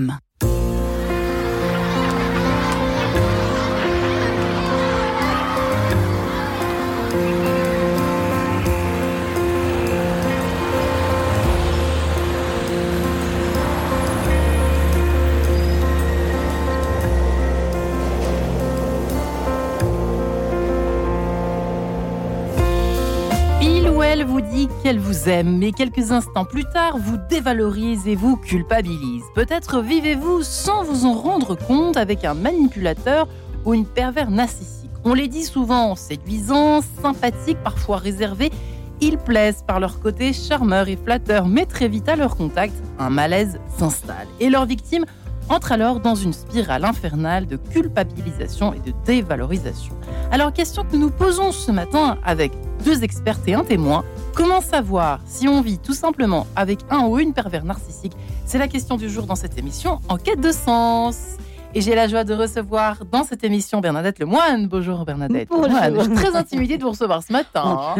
immer. Vous aime, mais quelques instants plus tard, vous dévalorise et vous culpabilise. Peut-être vivez-vous sans vous en rendre compte avec un manipulateur ou une pervers narcissique. On les dit souvent séduisants, sympathiques, parfois réservés. Ils plaisent par leur côté charmeur et flatteur, mais très vite à leur contact, un malaise s'installe. Et leurs victimes entrent alors dans une spirale infernale de culpabilisation et de dévalorisation. Alors, question que nous nous posons ce matin avec deux experts et un témoin. Comment savoir si on vit tout simplement avec un ou une pervers narcissique? C'est la question du jour dans cette émission En quête de sens. Et j'ai la joie de recevoir dans cette émission Bernadette Lemoine. Bonjour Bernadette. Bonjour. Je suis très intimidée de vous recevoir ce matin.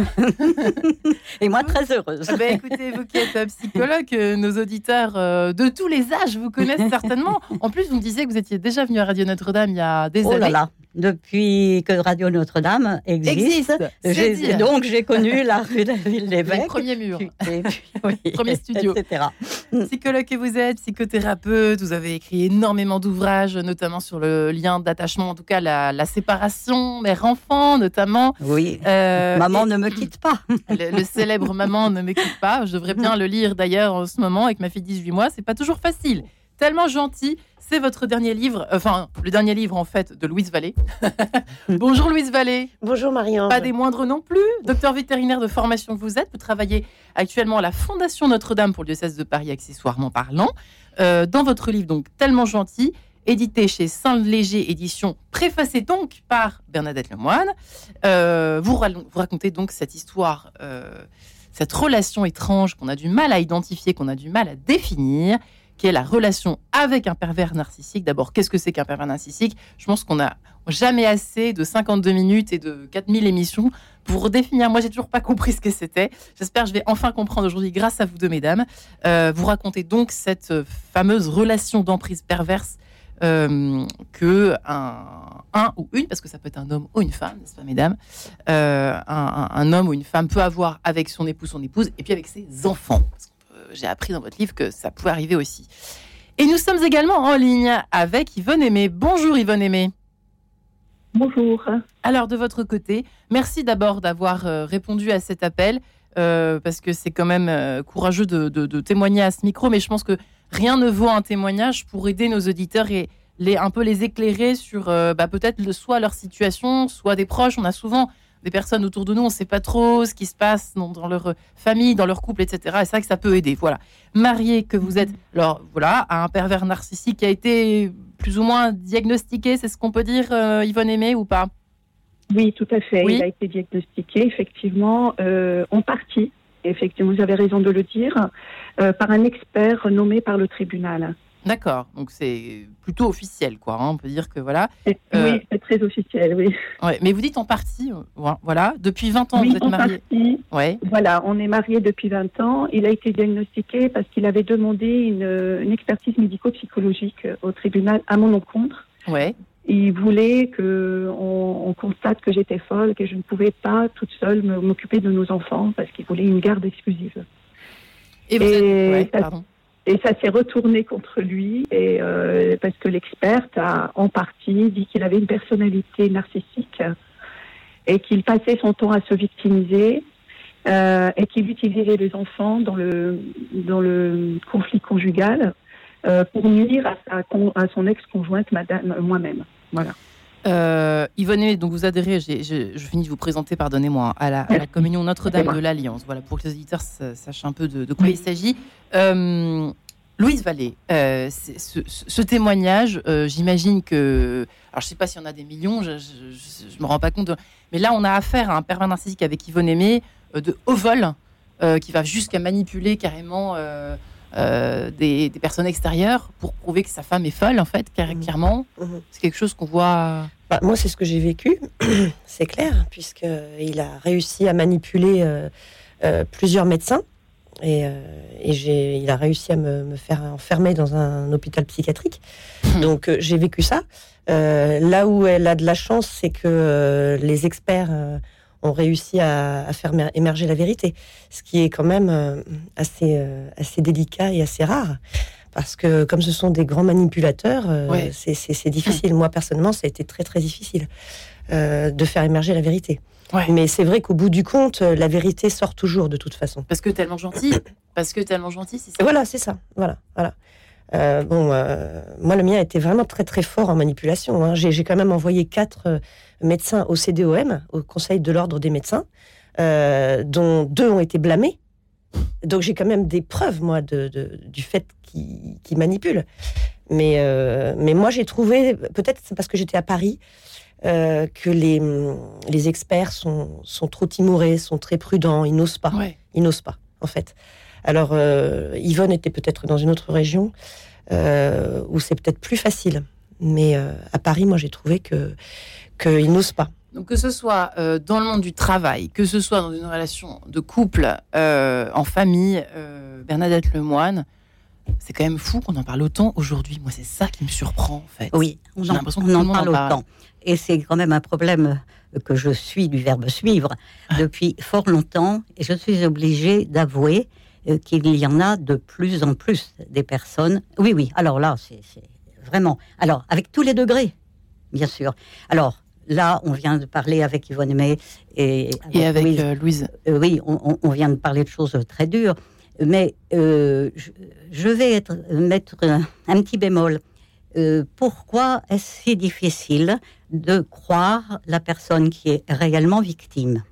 Et moi très heureuse. Ben, écoutez, vous qui êtes psychologue, euh, nos auditeurs euh, de tous les âges vous connaissent certainement. En plus, vous me disiez que vous étiez déjà venu à Radio Notre-Dame il y a des Oh années. là là, depuis que Radio Notre-Dame existe, Existe, donc j'ai connu la rue de la ville Les d'évêque. premiers murs. Et puis, oui, Premier studio. Etc. Psychologue que vous êtes, psychothérapeute, vous avez écrit énormément d'ouvrages, notamment sur le lien d'attachement, en tout cas la, la séparation mère-enfant, notamment. Oui. Euh, Maman et ne me quitte pas. le, le célèbre Maman ne me quitte pas. Je devrais bien le lire d'ailleurs en ce moment avec ma fille de 18 mois. C'est pas toujours facile. Tellement gentil. C'est votre dernier livre, enfin le dernier livre en fait de Louise Vallée. Bonjour Louise Vallée. Bonjour Marianne. Pas des moindres non plus. Docteur vétérinaire de formation que vous êtes, vous travaillez actuellement à la Fondation Notre-Dame pour le diocèse de Paris, accessoirement parlant. Euh, dans votre livre, donc tellement gentil, édité chez Saint-Léger Édition, préfacé donc par Bernadette Lemoine, euh, vous, ra- vous racontez donc cette histoire, euh, cette relation étrange qu'on a du mal à identifier, qu'on a du mal à définir, qui est la relation avec un pervers narcissique. D'abord, qu'est-ce que c'est qu'un pervers narcissique? Je pense qu'on a jamais assez de 52 minutes et de 4000 émissions pour définir. Moi, j'ai toujours pas compris ce que c'était. J'espère que je vais enfin comprendre aujourd'hui grâce à vous deux, mesdames. Euh, vous racontez donc cette fameuse relation d'emprise perverse euh, que un, ou une, parce que ça peut être un homme ou une femme, n'est-ce pas, mesdames, euh, un, homme ou une femme peut avoir avec son époux, son épouse, et puis avec ses enfants. J'ai appris dans votre livre que ça pouvait arriver aussi. Et nous sommes également en ligne avec Yvonne Aimé. Bonjour Yvonne Aimé. Bonjour. Alors, de votre côté, merci d'abord d'avoir euh, répondu à cet appel, euh, parce que c'est quand même euh, courageux de, de- de témoigner à ce micro, mais je pense que rien ne vaut un témoignage pour aider nos auditeurs et les, un peu les éclairer sur euh, bah, peut-être le- soit leur situation, soit des proches. On a souvent des personnes autour de nous, on ne sait pas trop ce qui se passe dans, dans leur famille, dans leur couple, etc. Et c'est vrai que ça peut aider. Voilà. Marié que vous êtes, alors voilà, à un pervers narcissique qui a été plus ou moins diagnostiqué, c'est ce qu'on peut dire, euh, Yvonne Aimé, ou pas? Oui, tout à fait. Oui. Il a été diagnostiqué, effectivement, euh, en partie, effectivement, vous avez raison de le dire, euh, par un expert nommé par le tribunal. D'accord, donc c'est plutôt officiel, quoi. hein, On peut dire que voilà. Euh, Oui, c'est très officiel, oui. Ouais, mais vous dites en partie, euh, voilà. Depuis 20 ans, oui, vous êtes en marié. partie. Ouais. Voilà, on est mariés depuis 20 ans. Il a été diagnostiqué parce qu'il avait demandé une, une expertise médico-psychologique au tribunal à mon encontre. Ouais. Il voulait que on, on constate que j'étais folle, que je ne pouvais pas toute seule m'occuper de nos enfants parce qu'il voulait une garde exclusive. Et vous Et êtes. ouais, ça- pardon. Et ça s'est retourné contre lui et euh, parce que l'experte a en partie dit qu'il avait une personnalité narcissique et qu'il passait son temps à se victimiser euh, et qu'il utilisait les enfants dans le dans le conflit conjugal euh, pour nuire à, sa con- à son ex-conjointe, madame moi-même. Voilà. Euh, Yvonne donc vous adhérez, je finis de vous présenter, pardonnez-moi, à la, à la communion Notre-Dame de l'Alliance. Voilà, pour que les auditeurs sa- sachent un peu de, de quoi Oui. il s'agit. Euh, Louise Vallée, euh, ce, témoignage, euh, j'imagine que. Alors, je ne sais pas s'il y en a des millions, je ne me rends pas compte. de- mais là, on a affaire à un pervers narcissique avec Yvonne Aimé euh, de haut vol, qui va jusqu'à manipuler carrément des, des personnes extérieures pour prouver que sa femme est folle, en fait, car- Mhm. clairement. Mhm. C'est quelque chose qu'on voit. Bah, moi, c'est ce que j'ai vécu, c'est clair, puisqu'il a réussi à manipuler plusieurs médecins Et, euh, et j'ai, il a réussi à me, me faire enfermer dans un hôpital psychiatrique. Hmm. Donc euh, j'ai vécu ça. Euh, là où elle a de la chance, c'est que euh, les experts euh, ont réussi à, à faire mer- émerger la vérité, ce qui est quand même euh, assez, euh, assez délicat et assez rare. Parce que comme ce sont des grands manipulateurs, euh, Ouais. c'est, c'est- c'est difficile. Moi, personnellement, ça a été très très difficile euh, de faire émerger la vérité. Ouais. Mais c'est vrai qu'au bout du compte, euh, la vérité sort toujours de toute façon. Parce que tellement gentil. Parce que tellement gentil, c'est ça. voilà, c'est ça. Voilà, voilà. Euh, bon, euh, moi, le mien était vraiment très très fort en manipulation. hein. J'ai quand même envoyé quatre euh, médecins au CDOM, au Conseil de l'ordre des médecins, dont deux ont été blâmés. Donc j'ai quand même des preuves, moi, de, de- du fait qu'ils manipulent. Mais, mais moi, j'ai trouvé, peut-être parce que j'étais à Paris, euh, que les, les experts sont, sont trop timorés, sont très prudents, ils n'osent pas Ouais. ils n'osent pas, en fait. Alors, euh, Yvonne était peut-être dans une autre région euh, où c'est peut-être plus facile. Mais à Paris, moi, j'ai trouvé que qu'ils n'osent pas. Donc que ce soit euh, dans le monde du travail, que ce soit dans une relation de couple, euh, en famille, euh, Bernadette Lemoine, c'est quand même fou qu'on en parle autant aujourd'hui. Moi, c'est ça qui me surprend, en fait. Oui, on en, on en parle autant. Et c'est quand même un problème que je suis du verbe suivre Ah. depuis fort longtemps. Et je suis obligée d'avouer euh, qu'il y en a de plus en plus des personnes. Oui, oui, alors là, c'est vraiment. Alors, avec tous les degrés, bien sûr. Alors, là, on vient de parler avec Yvonne May et, Et avec Louise euh, Louise. euh, oui, on vient de parler de choses très dures, mais euh, je, vais être, mettre un, un petit bémol. Euh, pourquoi est-ce si difficile de croire la personne qui est réellement victime?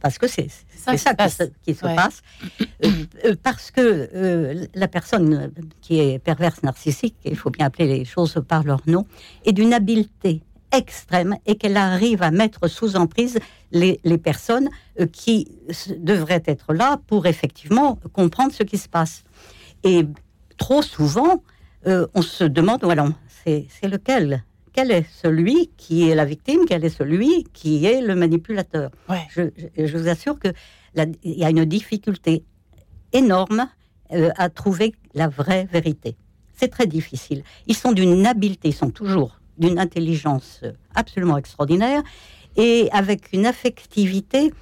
Parce que c'est ça qui ça, se passe. qui se, qui se Ouais. passe. Euh, euh, parce que euh, la personne qui est perverse narcissique, il faut bien appeler les choses par leur nom, est d'une habileté extrême et qu'elle arrive à mettre sous emprise les, les personnes euh, qui devraient être là pour effectivement comprendre ce qui se passe. Et trop souvent, euh, on se demande, voilà, c'est c'est lequel? Quel est celui qui est la victime? Quel est celui qui est le manipulateur? Ouais. je, je- vous assure que la- il y a une difficulté énorme euh, à trouver la vraie vérité. C'est très difficile. Ils sont d'une habileté, ils sont toujours d'une intelligence absolument extraordinaire et avec une affectivité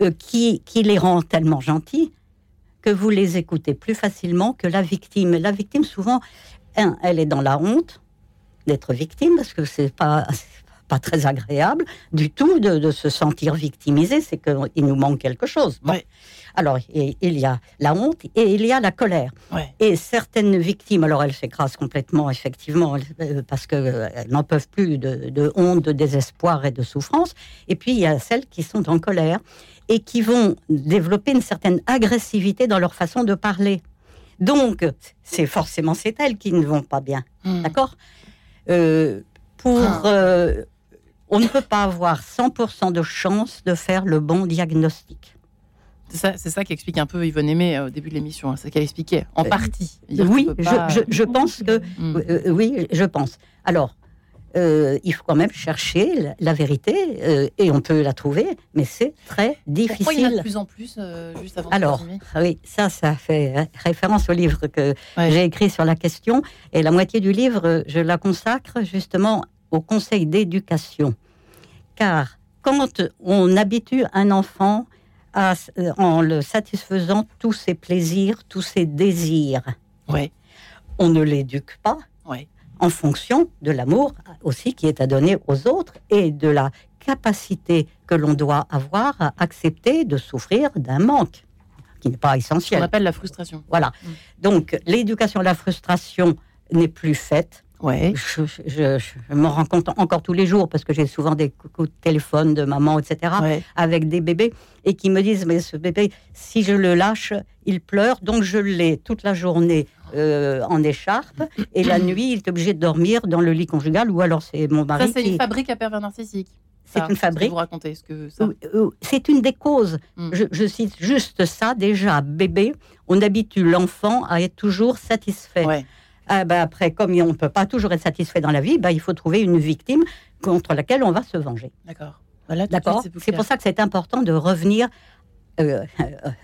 euh, qui, les rend tellement gentils que vous les écoutez plus facilement que la victime. La victime, souvent, elle est dans la honte d'être victime parce que c'est pas pas très agréable du tout de, de se sentir victimisé, c'est qu'il nous manque quelque chose. Bon. Ouais. Alors, et- il y a la honte et il y a la colère. Ouais. Et certaines victimes, alors elles s'écrasent complètement, effectivement, euh, parce qu'elles n'en peuvent plus de, de honte, de désespoir et de souffrance. Et puis, il y a celles qui sont en colère et qui vont développer une certaine agressivité dans leur façon de parler. Donc, c'est forcément c'est elles qui ne vont pas bien. Hmm. D'accord? Euh, Pour. Ah. euh, on ne peut pas avoir 100% de chance de faire le bon diagnostic. C'est ça, qui explique un peu Yvonne Aimé euh, au début de l'émission. hein. C'est ce qu'elle expliquait, en Euh, partie. Oui, je, pas- je- je pense que. Hmm. Euh, oui, je pense. Alors, euh, il faut quand même chercher la, la vérité et on peut la trouver, mais c'est très Pourquoi il y en a de difficile. plus en plus, juste avant Alors, oui, ça, ça fait ré- référence au livre que Ouais. j'ai écrit sur la question. Et la moitié du livre, je la consacre justement au conseil d'éducation. Car quand on habitue un enfant à, euh, en le satisfaisant tous ses plaisirs, tous ses désirs, Ouais, on ne l'éduque pas ouais. en fonction de l'amour aussi qui est à donner aux autres et de la capacité que l'on doit avoir à accepter de souffrir d'un manque qui n'est pas essentiel. appelle la frustration. Voilà. Mm. Donc l'éducation à la frustration n'est plus faite. Ouais. Je, je- m'en rends compte encore tous les jours parce que j'ai souvent des coups de téléphone de maman, etc ouais. avec des bébés et qui me disent mais ce bébé si je le lâche il pleure donc je l'ai toute la journée euh, en écharpe et la nuit il est obligé de dormir dans le lit conjugal ou alors c'est mon Ça, mari c'est qui une fabrique à pervers narcissique. c'est Ça, une fabrique Vous racontez ce que ça. C'est une des causes Mm. je, je cite juste ça déjà bébé on habitue l'enfant à être toujours satisfait Ouais. Ah ben après comme on ne peut pas toujours être satisfait dans la vie ben, il faut trouver une victime contre laquelle on va se venger D'accord. Voilà, D'accord C'est pour ça que c'est important de revenir euh,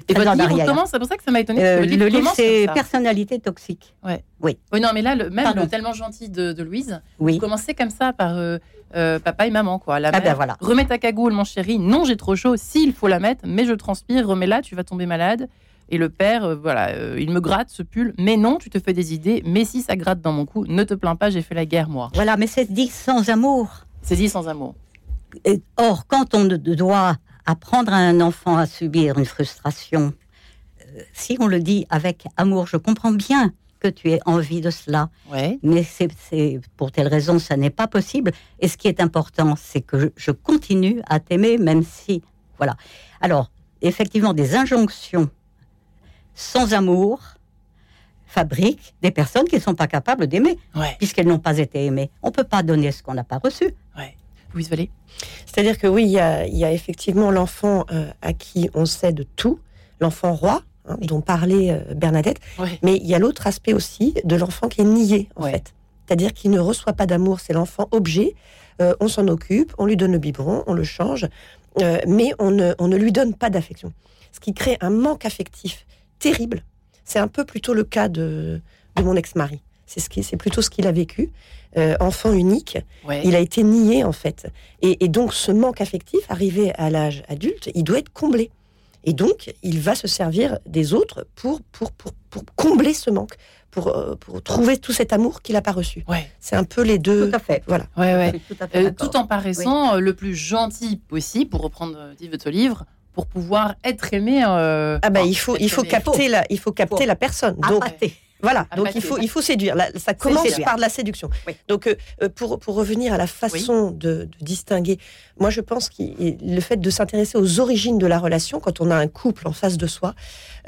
Et très votre livre commence, c'est pour ça que ça m'a étonné. Euh, le livre, c'est personnalité toxique. Oui, non, mais là, le, même Pardon. le tellement gentil de, de Louise, Oui. vous commencez comme ça par euh, euh, papa et maman, quoi. La Ah mère, ben voilà. remets ta cagoule, mon chéri. Non, j'ai trop chaud. S'il faut la mettre, mais je transpire, remets-la, tu vas tomber malade. Et le père, euh, voilà, euh, il me gratte ce pull. Mais non, tu te fais des idées. Mais si ça gratte dans mon cou, ne te plains pas, j'ai fait la guerre, moi. Voilà, mais c'est dit sans amour. C'est dit sans amour. Et- Or, quand on doit apprendre à un enfant à subir une frustration, euh, si on le dit avec amour, je comprends bien que tu aies envie de cela, Ouais. mais c'est pour telle raison, ça n'est pas possible. Et ce qui est important, c'est que je, je continue à t'aimer, même si. Voilà. Alors, effectivement, des injonctions sans amour fabriquent des personnes qui ne sont pas capables d'aimer, Ouais. puisqu'elles n'ont pas été aimées. On ne peut pas donner ce qu'on n'a pas reçu. Ouais. Louise Vallée. C'est-à-dire que oui, il y a, il y a effectivement l'enfant euh, à qui on cède tout, l'enfant roi, hein, dont parlait euh, Bernadette, Ouais. mais il y a l'autre aspect aussi de l'enfant qui est nié, en Ouais. fait. C'est-à-dire qu'il ne reçoit pas d'amour, c'est l'enfant objet, euh, on s'en occupe, on lui donne le biberon, on le change, euh, mais on ne, on ne lui donne pas d'affection. Ce qui crée un manque affectif terrible. C'est un peu plutôt le cas de, de mon ex-mari. C'est ce qui, c'est plutôt ce qu'il a vécu. Euh, enfant unique, Ouais. il a été nié en fait. Et, et donc ce manque affectif, arrivé à l'âge adulte, il doit être comblé. Et donc il va se servir des autres pour, pour, pour, pour combler ce manque, pour, euh, pour trouver tout cet amour qu'il n'a pas reçu. Ouais. C'est un peu les deux. Tout à fait. Voilà. Ouais, tout à fait Euh, tout en paraissant le plus gentil possible, pour reprendre euh, dit votre livre, pour pouvoir être aimé. euh, Ah bah il faut il faut aimé. capter la il faut capter Faut. la personne. Donc Appâter. voilà. Donc il faut il faut séduire. Là, ça commence séduire. par de la séduction. Oui. Donc euh, euh, pour pour revenir à la façon de, de distinguer, moi je pense que le fait de s'intéresser aux origines de la relation quand on a un couple en face de soi,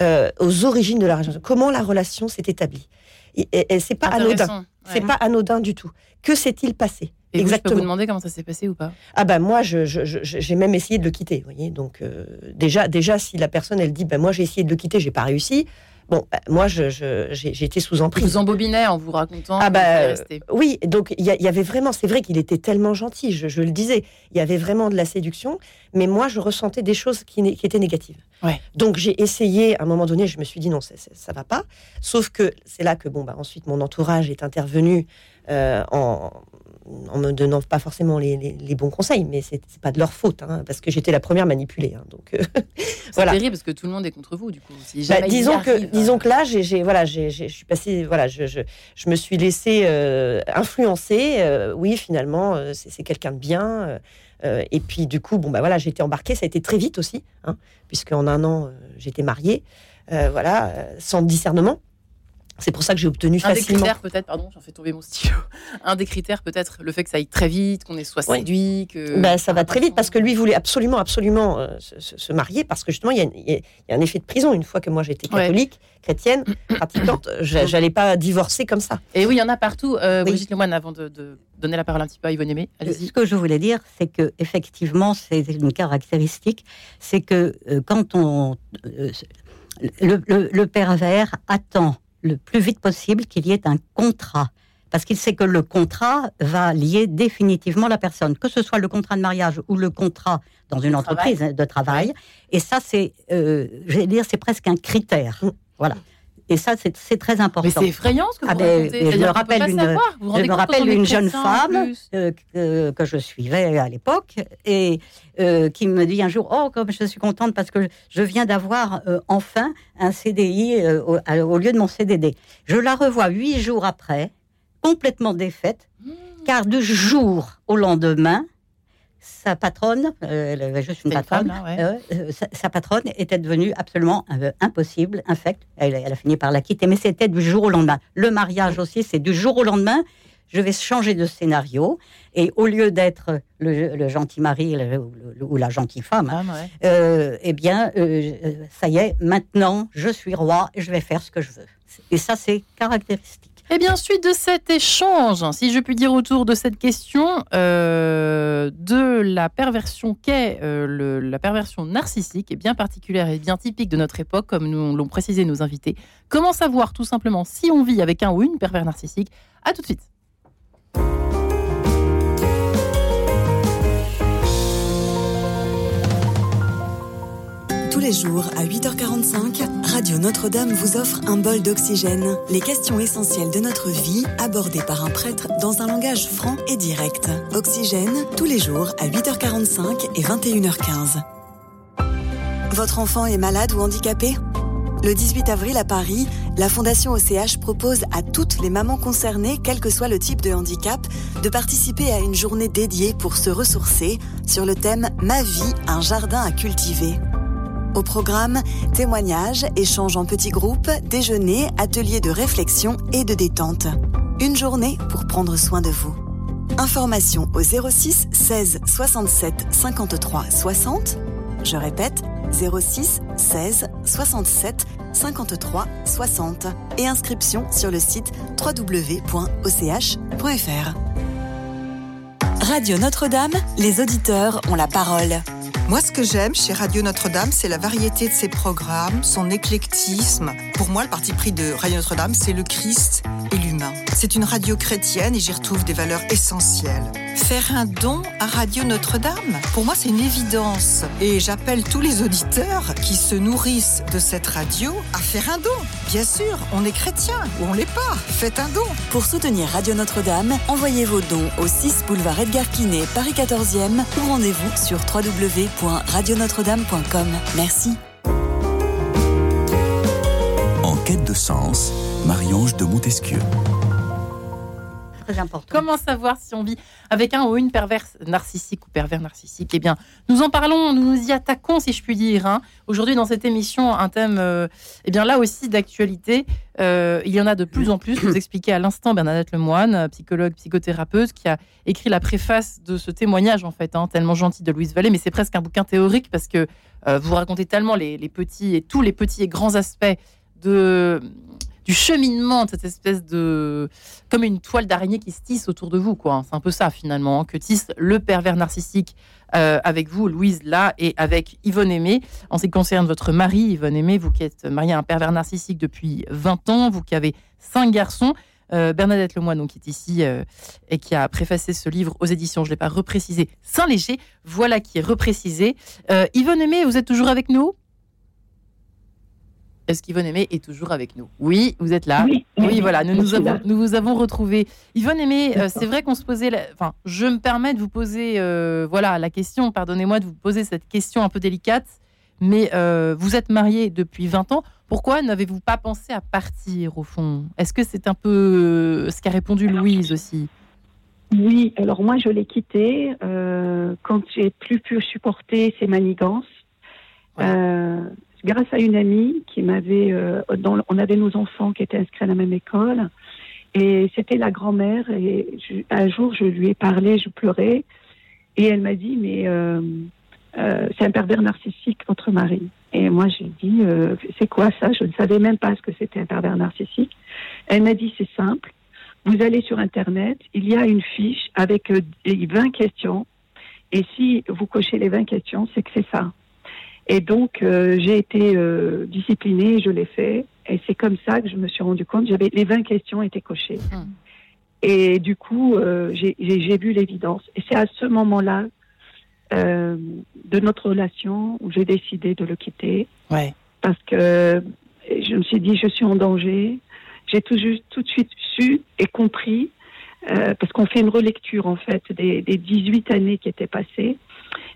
euh, aux origines de la relation, comment la relation s'est établie? Et, et- et c'est pas anodin. C'est pas anodin du tout. Que s'est-il passé? Et vous, je peux vous Exactement. demander comment ça s'est passé ou pas? Ah bah moi, je, je- je- j'ai même essayé de le quitter, vous voyez. Donc euh, déjà, déjà, si la personne elle dit, bah moi j'ai essayé de le quitter, j'ai pas réussi. Bon, bah, moi j'ai, été sous emprise. vous embobinez en vous racontant. Ah bah, rester. Oui, donc il y, avait vraiment, c'est vrai qu'il était tellement gentil, je, le disais, il y avait vraiment de la séduction, mais moi je ressentais des choses qui, étaient négatives. Ouais. Donc j'ai essayé, à un moment donné, je me suis dit non, ça, ça, ça va pas. Sauf que c'est là que bon bah ensuite mon entourage est intervenu en en me donnant pas forcément les, les- les bons conseils, mais c'est c'est pas de leur faute, hein, parce que j'étais la première manipulée. hein, donc euh, C'est voilà. terrible parce que tout le monde est contre vous, du coup. Si bah, disons que arrive, disons euh, que là, j'ai voilà, je suis passée, voilà, je, je, je me suis laissée euh, influencer. euh, oui, finalement, euh, c'est c'est quelqu'un de bien. euh, euh, et puis du coup, bon bah voilà, j'ai été embarquée. Ça a été très vite aussi, hein, puisque en un an, euh, j'étais mariée, euh, voilà, euh, sans discernement. C'est pour ça que j'ai obtenu Un des facilement. critères, peut-être, pardon, j'en fais tomber mon stylo. Un des critères, peut-être, le fait que ça aille très vite, qu'on ait soit Oui. séduit, que. Bah, ça va très vite parce que lui voulait absolument, absolument euh, se, se- se marier parce que justement il y, a, il y un effet de prison. Une fois que moi j'étais Ouais. catholique, chrétienne, pratiquante, je- j'allais pas divorcer comme ça. Et oui, il y en a partout. Euh, Oui. Brigitte Lemoine, avant de, de donner la parole un petit peu à Yvonne Aimé, allez-y. Ce que je voulais dire, c'est que effectivement, c'est une caractéristique, c'est que euh, quand on euh, le, le, le pervers attend le plus vite possible qu'il y ait un contrat. Parce qu'il sait que le contrat va lier définitivement la personne, que ce soit le contrat de mariage ou le contrat dans une De entreprise de travail. Et ça, c'est, euh, dire, c'est presque un critère. Mm. Voilà. Et ça, c'est très important. Mais c'est effrayant ce que vous Ah ben, je me rappelle une- je me rappelle jeune femme euh, que, je suivais à l'époque et euh, qui me dit un jour Oh, comme je suis contente parce que je viens d'avoir euh, enfin un CDI au lieu de mon CDD. Je la revois huit jours après, complètement défaite, Mmh. car du jour au lendemain, sa patronne, euh, elle avait juste une patronne, femme, ouais. euh, euh, sa, sa patronne était devenue absolument euh, impossible, infecte. Elle, elle a fini par la quitter, mais c'était du jour au lendemain. Le mariage aussi, c'est du jour au lendemain. Je vais changer de scénario et au lieu d'être le, le gentil mari le- le- ou la gentille femme, hein, ouais. eh bien, ça y est, maintenant, je suis roi et je vais faire ce que je veux. Et ça, c'est caractéristique. Eh bien, suite de cet échange, si je puis dire autour de cette question euh, de la perversion qu'est euh, la perversion narcissique, est bien particulière et bien typique de notre époque, comme nous l'ont précisé nos invités. Comment savoir tout simplement si on vit avec un ou une pervers narcissique? À tout de suite. Les jours à 8h45, Radio Notre-Dame vous offre un bol d'oxygène. Les questions essentielles de notre vie abordées par un prêtre dans un langage franc et direct. Oxygène, tous les jours à 8h45 et 21h15. Votre enfant est malade ou handicapé? Le 18 avril à Paris, la Fondation OCH propose à toutes les mamans concernées, quel que soit le type de handicap, de participer à une journée dédiée pour se ressourcer sur le thème Ma vie, un jardin à cultiver. Au programme, témoignages, échanges en petits groupes, déjeuners, ateliers de réflexion et de détente. Une journée pour prendre soin de vous. Information au 06 16 67 53 60. Je répète, 06 16 67 53 60 et inscription sur le site www.och.fr. Radio Notre-Dame, les auditeurs ont la parole. Moi, ce que j'aime chez Radio Notre-Dame, c'est la variété de ses programmes, son éclectisme. Pour moi, le parti pris de Radio Notre-Dame, c'est le Christ et l'humain. C'est une radio chrétienne et j'y retrouve des valeurs essentielles. Faire un don à Radio Notre-Dame, pour moi, c'est une évidence. Et j'appelle tous les auditeurs qui se nourrissent de cette radio à faire un don. Bien sûr, on est chrétien ou on l'est pas. Faites un don. Pour soutenir Radio Notre-Dame, envoyez vos dons au 6 boulevard Edgar Quinet, Paris 14e ou rendez-vous sur www.radionotre-dame.com. Merci. En quête de sens, Marie-Ange de Montesquieu. Comment savoir si on vit avec un ou une perverse narcissique ou pervers narcissique? Eh bien, nous en parlons, nous nous y attaquons, si je puis dire. hein. Aujourd'hui, dans cette émission, un thème, euh, eh bien là aussi d'actualité. Euh, il y en a de plus en plus. Vous expliquez à l'instant Bernadette Lemoine, psychologue, psychothérapeute, qui a écrit la préface de ce témoignage, en fait, hein, tellement gentil de Louise Vallée. Mais c'est presque un bouquin théorique parce que euh, vous racontez tellement les petits et tous les petits et grands aspects de du cheminement de cette espèce de comme une toile d'araignée qui se tisse autour de vous quoi. C'est un peu ça finalement hein, que tisse le pervers narcissique euh, avec vous Louise là et avec Yvonne Aimé. En ce qui concerne votre mari Yvonne Aimé vous qui êtes mariée à un pervers narcissique depuis 20 ans vous qui avez cinq garçons euh, Bernadette Lemoine donc qui est ici euh, et qui a préfacé ce livre aux éditions je l'ai pas reprécisé Saint-Léger voilà qui est reprécisé. Yvonne Aimé vous êtes toujours avec nous? Est-ce qu'Yvonne Aimé est toujours avec nous Oui, vous êtes là. Oui, Oui, voilà, nous, nous, avons, nous vous avons retrouvé. Yvonne Aimé, euh, c'est vrai qu'on se posait. la- Enfin, je me permets de vous poser euh, voilà, la question, pardonnez-moi de vous poser cette question un peu délicate, mais euh, vous êtes mariée depuis 20 ans. Pourquoi n'avez-vous pas pensé à partir au fond? Est-ce que c'est un peu ce qu'a répondu Louise aussi? Oui, alors moi je l'ai quitté quand j'ai plus pu supporter ses manigances. Ouais. Euh, grâce à une amie qui m'avait, euh, on avait nos enfants qui étaient inscrits à la même école, et c'était la grand-mère. Et je- un jour je lui ai parlé, je pleurais, et elle m'a dit mais euh, euh, c'est un pervers narcissique votre mari. Et moi j'ai dit euh, c'est quoi ça? Je ne savais même pas ce que c'était un pervers narcissique. Elle m'a dit c'est simple. Vous allez sur Internet, il y a une fiche avec euh, 20 questions. Et si vous cochez les 20 questions, c'est que c'est ça. Et donc, euh, j'ai été euh, disciplinée, je l'ai fait. Et c'est comme ça que je me suis rendu compte, j'avais les 20 questions étaient cochées. Hmm. Et du coup, euh, j'ai- vu l'évidence. Et c'est à ce moment-là euh, de notre relation où j'ai décidé de le quitter Ouais. parce que je me suis dit je suis en danger. J'ai tout, juste- tout de suite su et compris euh, parce qu'on fait une relecture en fait des, des 18 années qui étaient passées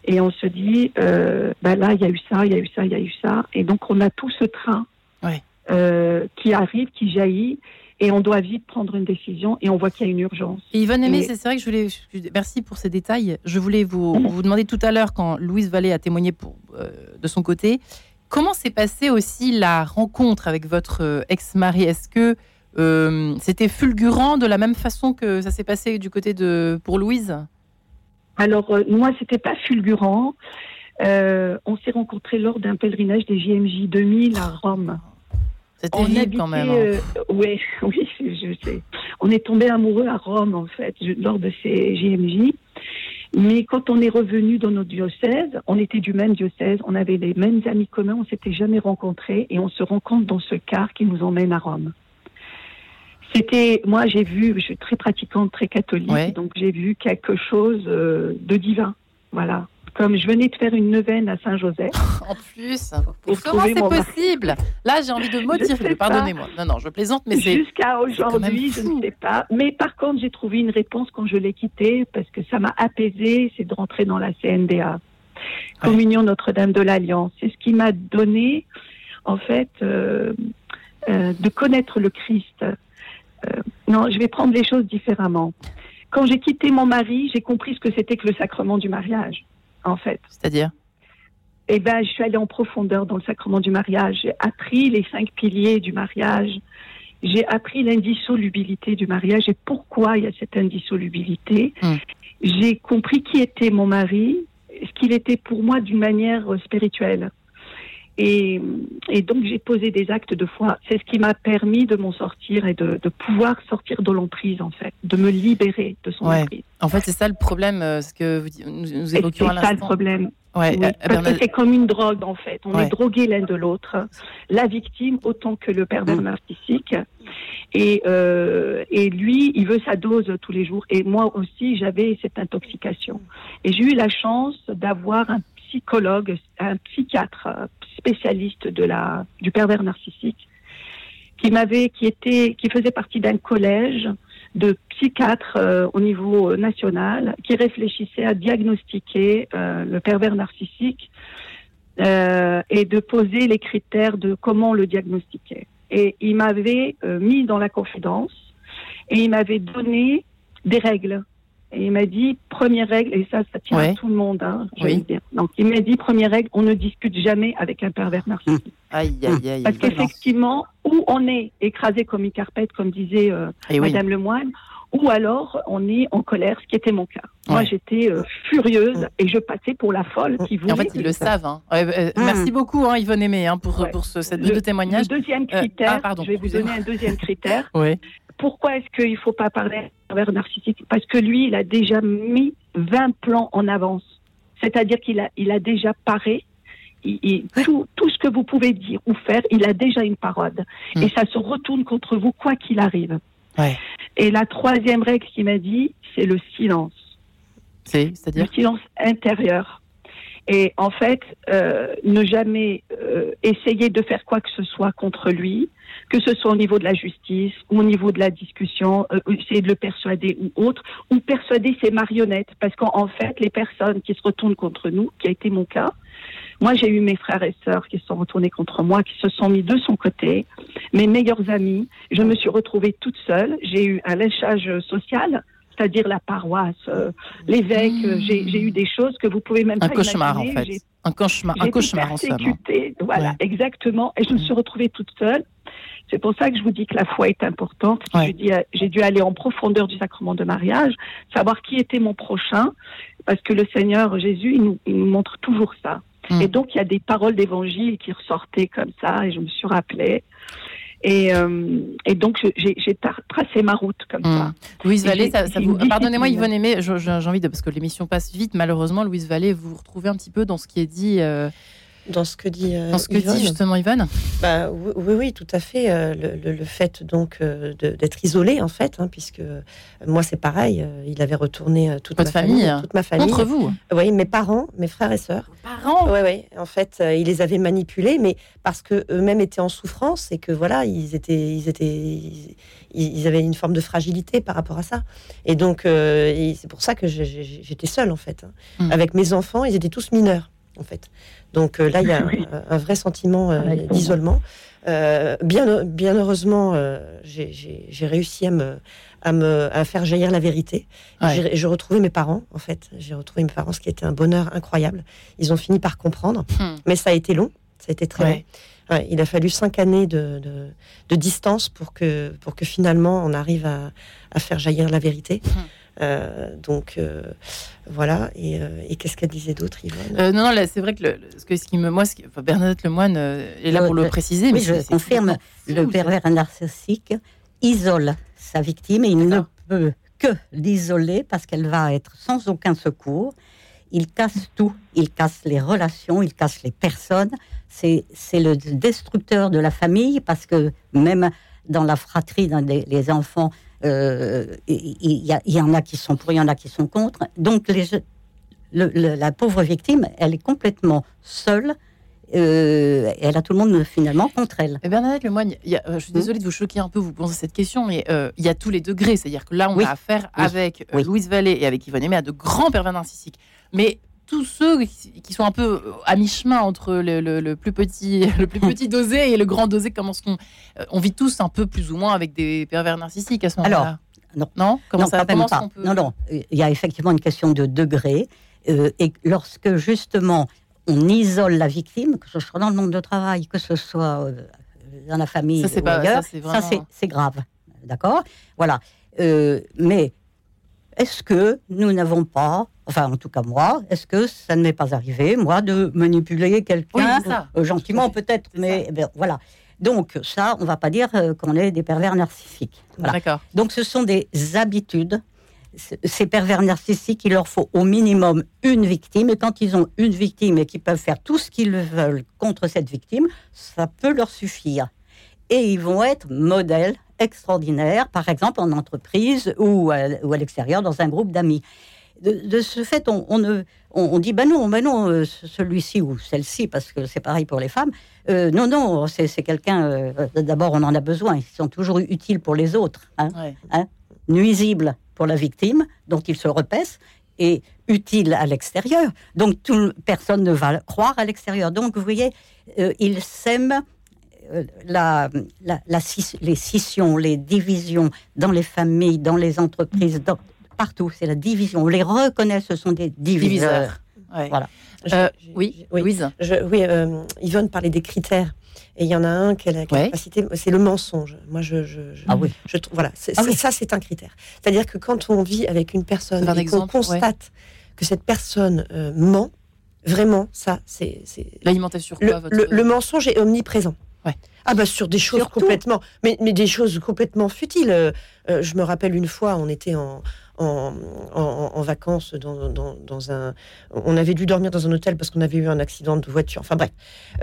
et on se dit euh, bah là il y a eu ça, il y a eu ça, il y a eu ça et donc on a tout ce train Ouais. euh, qui arrive, qui jaillit et on doit vite prendre une décision et on voit qu'il y a une urgence. Et Yvonne Aimé, Et- c'est vrai que je voulais. Merci pour ces détails. Je voulais vous, vous demander tout à l'heure, quand Louise Vallée a témoigné pour, euh, de son côté, comment s'est passée aussi la rencontre avec votre ex-mari? Est-ce que c'était fulgurant de la même façon que ça s'est passé du côté de pour Louise? Alors, euh, moi, c'était pas fulgurant. Euh, on s'est rencontrés lors d'un pèlerinage des JMJ 2000 à Rome. On terrible quand même. hein. euh, ouais, oui, je sais. On est tombé amoureux à Rome, en fait, lors de ces JMJ. Mais quand on est revenu dans notre diocèse, on était du même diocèse, on avait les mêmes amis communs, on s'était jamais rencontrés et on se rencontre dans ce car qui nous emmène à Rome. C'était, moi j'ai vu, je suis très pratiquante, très catholique, Ouais. donc j'ai vu quelque chose euh, de divin, voilà, comme je venais de faire une neuvaine à Saint-Joseph. En plus, comment c'est mari. possible? Là, j'ai envie de sais Pardonnez-moi. Non, non, je plaisante, mais c'est. Jusqu'à aujourd'hui, je ne sais pas. Mais par contre, j'ai trouvé une réponse quand je l'ai quitté parce que ça m'a apaisé, c'est de rentrer dans la CNDA, Communion Notre-Dame de l'Alliance. C'est ce qui m'a donné, en fait, euh, euh, de connaître le Christ. Euh, non, je vais prendre les choses différemment. Quand j'ai quitté mon mari, j'ai compris ce que c'était que le sacrement du mariage, en fait. C'est-à-dire Eh ben, je suis allée en profondeur dans le sacrement du mariage. J'ai appris les cinq piliers du mariage. J'ai appris l'indissolubilité du mariage et pourquoi il y a cette indissolubilité. Mm. J'ai compris qui était mon mari, ce qu'il était pour moi d'une manière spirituelle. Et, et donc j'ai posé des actes de foi. C'est ce qui m'a permis de m'en sortir et de, de pouvoir sortir de l'emprise en fait, de me libérer de son Ouais. emprise. En fait, c'est ça le problème, euh, ce que vous, nous, c'est évoquions à ça le l'instant. problème. Ouais, Oui, euh, parce que c'est comme une drogue en fait. On Ouais. est drogué l'un de l'autre, la victime autant que le pervers Mm. narcissique. Et, euh, et lui, il veut sa dose tous les jours. Et moi aussi, j'avais cette intoxication. Et j'ai eu la chance d'avoir un psychologue, un psychiatre euh, spécialiste de la du pervers narcissique, qui m'avait, qui était, qui faisait partie d'un collège de psychiatres euh, au niveau euh, national qui réfléchissait à diagnostiquer le pervers narcissique et de poser les critères de comment le diagnostiquer. Et il m'avait mis dans la confidence et il m'avait donné des règles. Et il m'a dit, première règle, et ça, ça tient Ouais. à tout le monde, hein, je Oui. dire. Donc, il m'a dit, première règle, on ne discute jamais avec un pervers narcissique. Aïe, aïe, aïe. Parce aïe. qu'effectivement, où on est écrasé comme une carpette, comme disait euh, oui. Madame Lemoine, ou alors on est en colère, ce qui était mon cas. Moi, j'étais euh, furieuse et je passais pour la folle qui voulait. En fait, ils le savent. hein. Euh. Merci beaucoup, hein, Yvonne Aimé, hein, pour, Ouais. pour ce, ces Le- deuxième critère, ah, pardon, je vais vous donner un deuxième critère. Oui. Pourquoi est-ce qu'il ne faut pas parler d'un pervers narcissique? Parce que lui, il a déjà mis 20 plans en avance. C'est-à-dire qu'il a, il a déjà paré. Il- il- tout, tout ce que vous pouvez dire ou faire, il a déjà une parole. Mm. Et ça se retourne contre vous, quoi qu'il arrive. Ouais. Et la troisième règle qu'il m'a dit, c'est le silence. C'est, c'est-à-dire? le silence intérieur. Et en fait, euh, ne jamais euh, essayer de faire quoi que ce soit contre lui, que ce soit au niveau de la justice ou au niveau de la discussion, euh, essayer de le persuader ou autre, ou persuader ses marionnettes, parce qu'en en fait, les personnes qui se retournent contre nous, qui a été mon cas, moi j'ai eu mes frères et sœurs qui se sont retournés contre moi, qui se sont mis de son côté, mes meilleurs amis, je me suis retrouvée toute seule, j'ai eu un lynchage social, c'est-à-dire la paroisse, euh, l'évêque, euh, j'ai eu des choses que vous pouvez même un pas cauchemar, en fait. Un cauchemar, un cauchemar en somme. Voilà, Ouais. exactement. Et je me suis retrouvée toute seule. C'est pour ça que je vous dis que la foi est importante. Ouais. J'ai dû aller en profondeur du sacrement de mariage, savoir qui était mon prochain, parce que le Seigneur Jésus, il nous, il nous montre toujours ça. Mm. Et donc, il y a des paroles d'évangile qui ressortaient comme ça, et je me suis rappelée. Et, euh, et donc, j'ai j'ai tra- tracé ma route comme Mm. ça. Louise Vallée, ça, vous... pardonnez-moi. Yvonne Aimé, j'ai envie de, parce que l'émission passe vite, malheureusement, Louise Vallée, vous vous retrouvez un petit peu dans ce qui est dit, euh, Dans ce que dit, euh, dans ce que Yvonne. dit justement Yvonne. Bah, oui, oui, oui, tout à fait. euh, Le, le- le fait donc euh, d'être isolé, en fait, hein, puisque moi c'est pareil, il avait retourné toute Votre ma famille, famille, toute ma famille. Contre vous, Oui, mes parents, mes frères et sœurs. parents? Oui, oui. En fait, il les avait manipulés, mais parce que eux-mêmes étaient en souffrance et que voilà, ils étaient, ils étaient, ils, ils avaient une forme de fragilité par rapport à ça. Et donc, c'est pour ça que j'étais seule en fait, hein. Mm. avec mes enfants. Ils étaient tous mineurs en fait. Donc euh, là, il y a un, Oui. un vrai sentiment euh, moi. d'isolement. Euh, bien, bien heureusement, euh, j'ai- réussi à me, à me, à faire jaillir la vérité. Ouais. J'ai retrouvé mes parents, en fait. J'ai retrouvé mes parents, ce qui était un bonheur incroyable. Ils ont fini par comprendre, Hmm. mais ça a été long. Ça a été très Ouais. long. Ouais, il a fallu cinq années de, de, de distance pour que, pour que finalement on arrive à, à faire jaillir la vérité. Hmm. Euh, donc euh, voilà. Et, euh, et qu'est-ce qu'elle disait d'autre, Yvonne non, non, là, c'est vrai que, le, ce que ce qui me, moi, ce qui- enfin, Bernadette Lemoine est là pour le le- préciser, oui, mais je confirme, Le pervers narcissique isole sa victime et il ne peut que l'isoler parce qu'elle va être sans aucun secours. Il casse tout, il casse les relations, il casse les personnes. C'est c'est le destructeur de la famille parce que même dans la fratrie, dans les, les enfants, il il y, en a qui sont pour, il y en a qui sont contre. Donc les, je- le- le- la pauvre victime, elle est complètement seule. euh, elle a tout le monde finalement contre elle. Mais Bernadette Lemoigne, il y a- euh, je suis Hmm. désolée de vous choquer un peu, vous posez cette question, mais euh, il y a tous les degrés. C'est-à-dire que là, on Oui. a affaire Oui. avec euh, Oui. Louise Vallée et avec Yvonne Aimé à de grands pervers narcissiques. Mais tous ceux qui sont un peu euh, à mi-chemin entre le, le- le plus petit, le plus petit dosé et le grand dosé, comment qu'on euh, on vit tous un peu plus ou moins avec des pervers narcissiques à ce moment-là? Alors, non. non, comment non, ça est-ce pas. peut- Non, non. Il y a effectivement une question de degré. euh, et lorsque justement on isole la victime, que ce soit dans le monde de travail, que ce soit dans la famille Ça, c'est ou pas- ailleurs, ça, c'est ça vraiment- c'est c'est grave. D'accord? Voilà. Euh, mais est-ce que nous n'avons pas, enfin en tout cas moi, est-ce que ça ne m'est pas arrivé, moi, de manipuler quelqu'un euh, gentiment peut-être, mais voilà. Donc ça, on va pas dire euh, qu'on est des pervers narcissiques. Voilà. D'accord. Donc ce sont des habitudes. C- Ces pervers narcissiques, il leur faut au minimum une victime. Et quand ils ont une victime et qu'ils peuvent faire tout ce qu'ils veulent contre cette victime, ça peut leur suffire. Et ils vont être modèles extraordinaires, par exemple en entreprise ou à, ou à l'extérieur dans un groupe d'amis. De, de ce fait, on, on, ne- on, on dit ben non, ben non, euh, ce- celui-ci ou celle-ci, parce que c'est pareil pour les femmes. euh, non, non, c'est quelqu'un. euh, D'abord, on en a besoin. Ils sont toujours utiles pour les autres. hein Ouais. nuisible pour la victime, dont il se repaisse, et utile à l'extérieur. Donc tout, personne ne va croire à l'extérieur. Donc vous voyez, euh, il sème euh, la, la- la les scissions, les divisions dans les familles, dans les entreprises, dans- partout. C'est la division. On les reconnaît, ce sont des diviseurs. Diviseur. Ouais. Voilà. Euh, oui, oui. Louise. Je- oui, euh, Yvonne parlait des critères. Et il y en a un qu'elle a, qu'elle a Ouais. c'est le mensonge. Moi, je, je, je- Ah oui. je voilà, Ah oui. ça, c'est un critère. C'est-à-dire que quand on vit avec une personne un et qu'on constate que cette personne euh, ment, vraiment, ça, c'est L'alimentation sur le, quoi votre... le- le mensonge est omniprésent. Ouais. Ah bah sur des choses complètement, mais, mais des choses complètement futiles. Euh, euh, je me rappelle une fois, on était en, en, en- en vacances dans, dans- dans un, on avait dû dormir dans un hôtel parce qu'on avait eu un accident de voiture. Enfin bref.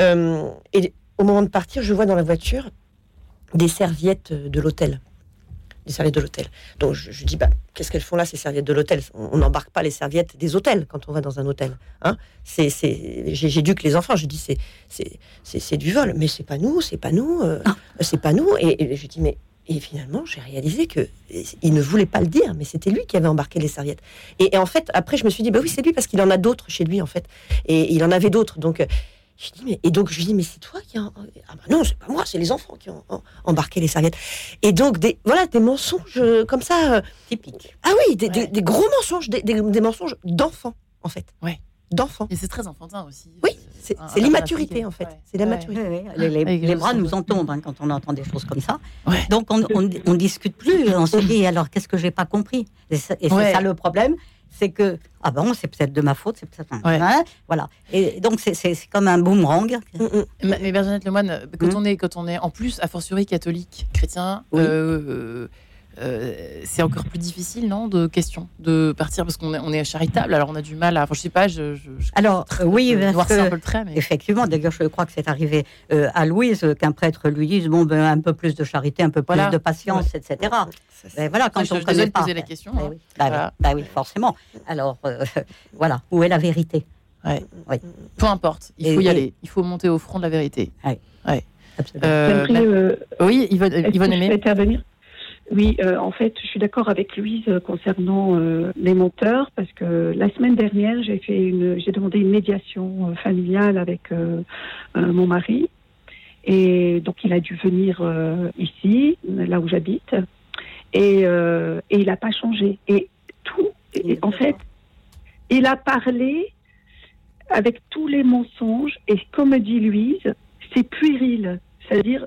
Euh, et au moment de partir, je vois dans la voiture des serviettes de l'hôtel. Des serviettes de l'hôtel. Donc je, je dis, bah, qu'est-ce qu'elles font là, ces serviettes de l'hôtel? On n'embarque pas les serviettes des hôtels quand on va dans un hôtel. Hein c'est, c'est, j'ai, j'éduque les enfants, je dis, c'est, c'est, c'est, c'est du vol, mais c'est pas nous, c'est pas nous, euh, c'est pas nous. Et, et je dis, mais. Et finalement, j'ai réalisé que il ne voulait pas le dire, mais c'était lui qui avait embarqué les serviettes. Et, et en fait, après, je me suis dit, bah oui, c'est lui parce qu'il en a d'autres chez lui, en fait. Et il en avait d'autres. Donc, euh, je dis, mais, et donc, je lui dis, mais c'est toi qui a. Ah bah non, c'est pas moi, c'est les enfants qui ont embarqué les serviettes. Et donc, des, voilà, des mensonges euh, comme ça. euh, Typique. ah oui, des, Ouais. des- des gros mensonges, des, des- des mensonges d'enfants, en fait. Ouais. D'enfants. Et c'est très enfantin aussi. Oui, c'est l'immaturité, en fait. Ouais. C'est la Ouais. maturité. Les, les- les le bras nous en tombent hein, quand on entend des choses comme ça. Ouais. Donc on, on, on discute plus. On se dit alors qu'est-ce que j'ai pas compris? Et c'est et c'est Ouais. ça le problème, c'est que ah bon c'est peut-être de ma faute, c'est peut-être un- Ouais. hein, voilà. Et donc c'est- comme un boomerang. Mm, mm. Mais mais Bernadette Lemoine, euh, quand Mhm. on est, quand on est en plus a fortiori catholique, chrétien, Oui. euh, euh, c'est encore plus difficile, non, de question de partir parce qu'on est, on est charitable. Alors on a du mal à. Enfin, je sais pas. Je, je, je- Alors oui, parce que- un peu le trait, mais Effectivement, d'ailleurs, je crois que c'est arrivé euh, à Louise qu'un prêtre lui dise bon, ben, un peu plus de charité, un peu plus Voilà. de patience, etc. Ça, c'est- Ben, voilà, quand je, on connaît de pas. poser la question. Ben hein. oui, oui, Voilà. ben oui, forcément. Alors euh, voilà, où est la vérité? Peu importe, il Et- faut y et- aller. Il faut monter au front de la vérité. Absolument. Euh, J'aimerais, euh, oui, Yvonne, Yvonne Aimé. intervenir? Oui, euh, en fait, je suis d'accord avec Louise euh, concernant euh, les monteurs parce que la semaine dernière, j'ai fait une, j'ai demandé une médiation euh, familiale avec euh, mon mari. Et donc il a dû venir euh, ici, là où j'habite, et, euh, et il n'a pas changé. Et tout, et en fait, il a parlé avec tous les mensonges. Et comme dit Louise, c'est puéril, c'est-à-dire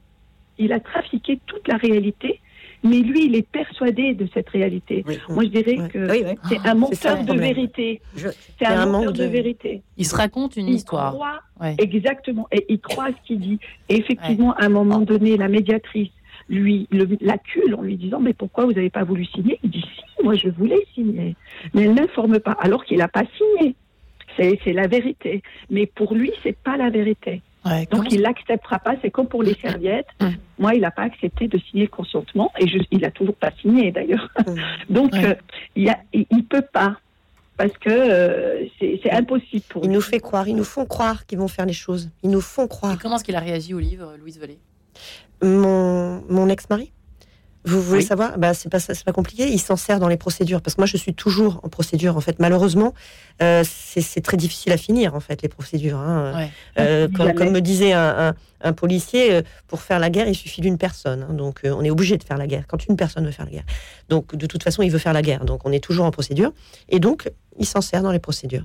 il a trafiqué toute la réalité, mais lui, il est persuadé de cette réalité. Oui. Moi, je dirais que Oui, oui. c'est un menteur de vérité. Je- C'est un, un menteur manque de... de- vérité. Il se raconte une il histoire. croit Ouais. exactement, et il croit ce qu'il dit. Et effectivement, à un moment donné, la médiatrice lui le- l'accule en lui disant mais pourquoi vous n'avez pas voulu signer? Il dit si, moi je voulais signer, mais elle n'informe pas, alors qu'il n'a pas signé. C'est c'est la vérité. Mais pour lui, c'est pas la vérité. Ouais, Donc il l'acceptera pas. C'est comme pour les serviettes. Moi, il n'a pas accepté de signer le consentement et je, il a toujours pas signé d'ailleurs. Donc Ouais. euh, il, y a- il, il peut pas. parce que euh, c'est impossible pour Il nous fait croire, ils nous font croire qu'ils vont faire les choses. Ils nous font Et croire. comment est-ce qu'il a réagi au livre, Louise Vallée? Mon, mon ex-mari? Vous voulez Oui. savoir? Bah, C'est pas, compliqué. Il s'en sert dans les procédures. Parce que moi, je suis toujours en procédure. En fait, malheureusement, euh, c'est très difficile à finir, en fait, les procédures. hein. Ouais. Euh, comme, me disait un, un- un policier, euh, pour faire la guerre, il suffit d'une personne. hein. donc, euh, on est obligé de faire la guerre quand une personne veut faire la guerre. Donc, de toute façon, il veut faire la guerre. Donc, on est toujours en procédure. Et donc, il s'en sert dans les procédures.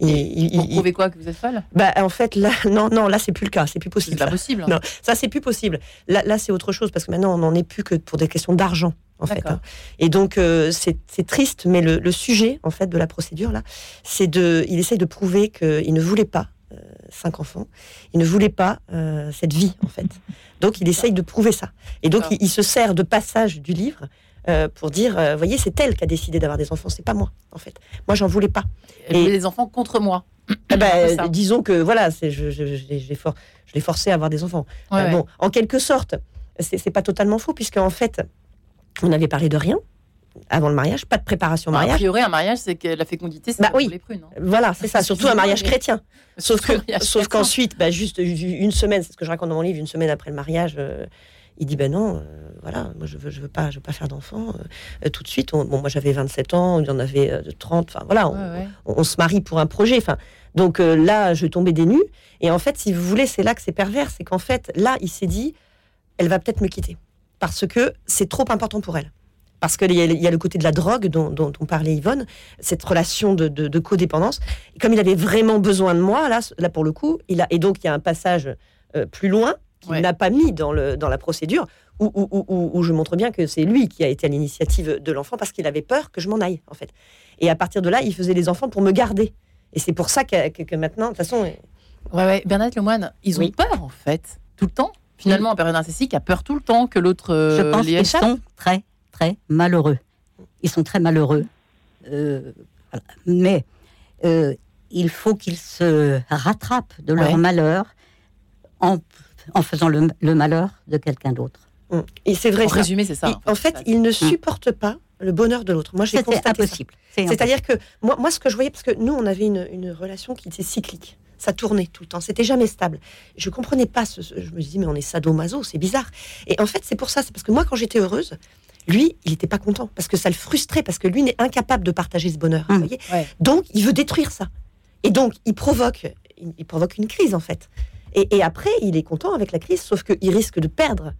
Il- Pour il- prouver quoi Que vous êtes folle? Bah, en fait, là, non, non, là, c'est plus le cas. C'est plus C'est possible. pas ça. possible. hein. Non, ça, c'est plus possible. Là, là c'est autre chose parce que maintenant, on n'en est plus que pour des questions d'argent, en fait. Hein. Et donc, euh, c'est c'est triste, mais le, le sujet, en fait, de la procédure, là, c'est de. Il essaye de prouver qu'il ne voulait pas euh, cinq enfants. Il ne voulait pas euh, cette vie, en fait. Donc, il essaye de prouver ça. Et donc, il, il se sert de passages du livre. Euh, pour dire, euh, voyez, c'est elle qui a décidé d'avoir des enfants, c'est pas moi, en fait. Moi, j'en voulais pas. Elle Et- voulait des enfants contre moi. Eh ben, disons que voilà, je, je, je l'ai- je l'ai for- je l'ai forcé à avoir des enfants. Ouais, Euh, ouais. Bon, en quelque sorte, c'est pas totalement faux puisque en fait, on n'avait parlé de rien avant le mariage, pas de préparation au Bah, a mariage. priori, un mariage, c'est que la fécondité, c'est Bah pour les prunes. hein. Voilà, c'est ça. Surtout un mariage chrétien. Sauf que, sauf qu'ensuite, bah, juste une semaine, c'est ce que je raconte dans mon livre, une semaine après le mariage, euh, il dit ben non, euh, voilà, moi je veux, je veux pas, je veux pas faire d'enfant euh, tout de suite. On- bon, moi j'avais 27 ans, il en avait euh, 30. Enfin voilà, on, Ouais, ouais. on, on se marie pour un projet. Enfin, donc euh, là, je tombais des nues. Et en fait, si vous voulez, c'est là que c'est pervers, c'est qu'en fait, là, il s'est dit, elle va peut-être me quitter parce que c'est trop important pour elle. Parce qu'il y, y a le côté de la drogue dont, dont, dont parlait Yvonne, cette relation de, de- de codépendance. Et comme il avait vraiment besoin de moi, là, là pour le coup, il a, et donc il y a un passage euh, plus loin qu'il Ouais. n'a pas mis dans, le, dans la procédure, où, où- où- où- où je montre bien que c'est lui qui a été à l'initiative de l'enfant parce qu'il avait peur que je m'en aille, en fait. Et à partir de là, il faisait les enfants pour me garder. Et c'est pour ça que, que- que maintenant, de toute façon, Ouais, ouais. Bernadette Lemoine, ils ont Oui. peur, en fait, tout le temps. Finalement, en période narcissique, a peur tout le temps que l'autre euh, Je pense qu'ils sont très, très malheureux. Ils sont très malheureux. Euh, voilà. mais euh, il faut qu'ils se rattrapent de leur Ouais. malheur en, en faisant le, le malheur de quelqu'un d'autre. Hum. Et c'est vrai. En ça. résumé, c'est ça. Il- en fait, il ne Hum. supporte pas le bonheur de l'autre. Moi, j'ai constaté ça. impossible. C'est C'est-à-dire que moi, moi, ce que je voyais, parce que nous, on avait une, une relation qui était cyclique. Ça tournait tout le temps. C'était jamais stable. Je comprenais pas. Ce, ce- je me dis, mais on est sadomaso, c'est bizarre. Et en fait, c'est pour ça. C'est parce que moi, quand j'étais heureuse, lui, il n'était pas content parce que ça le frustrait, parce que lui n'est incapable de partager ce bonheur. Vous voyez Ouais. Donc, il veut détruire ça. Et donc, il provoque, il, il provoque une crise, en fait. Et, et après, il est content avec la crise, sauf qu'il risque de perdre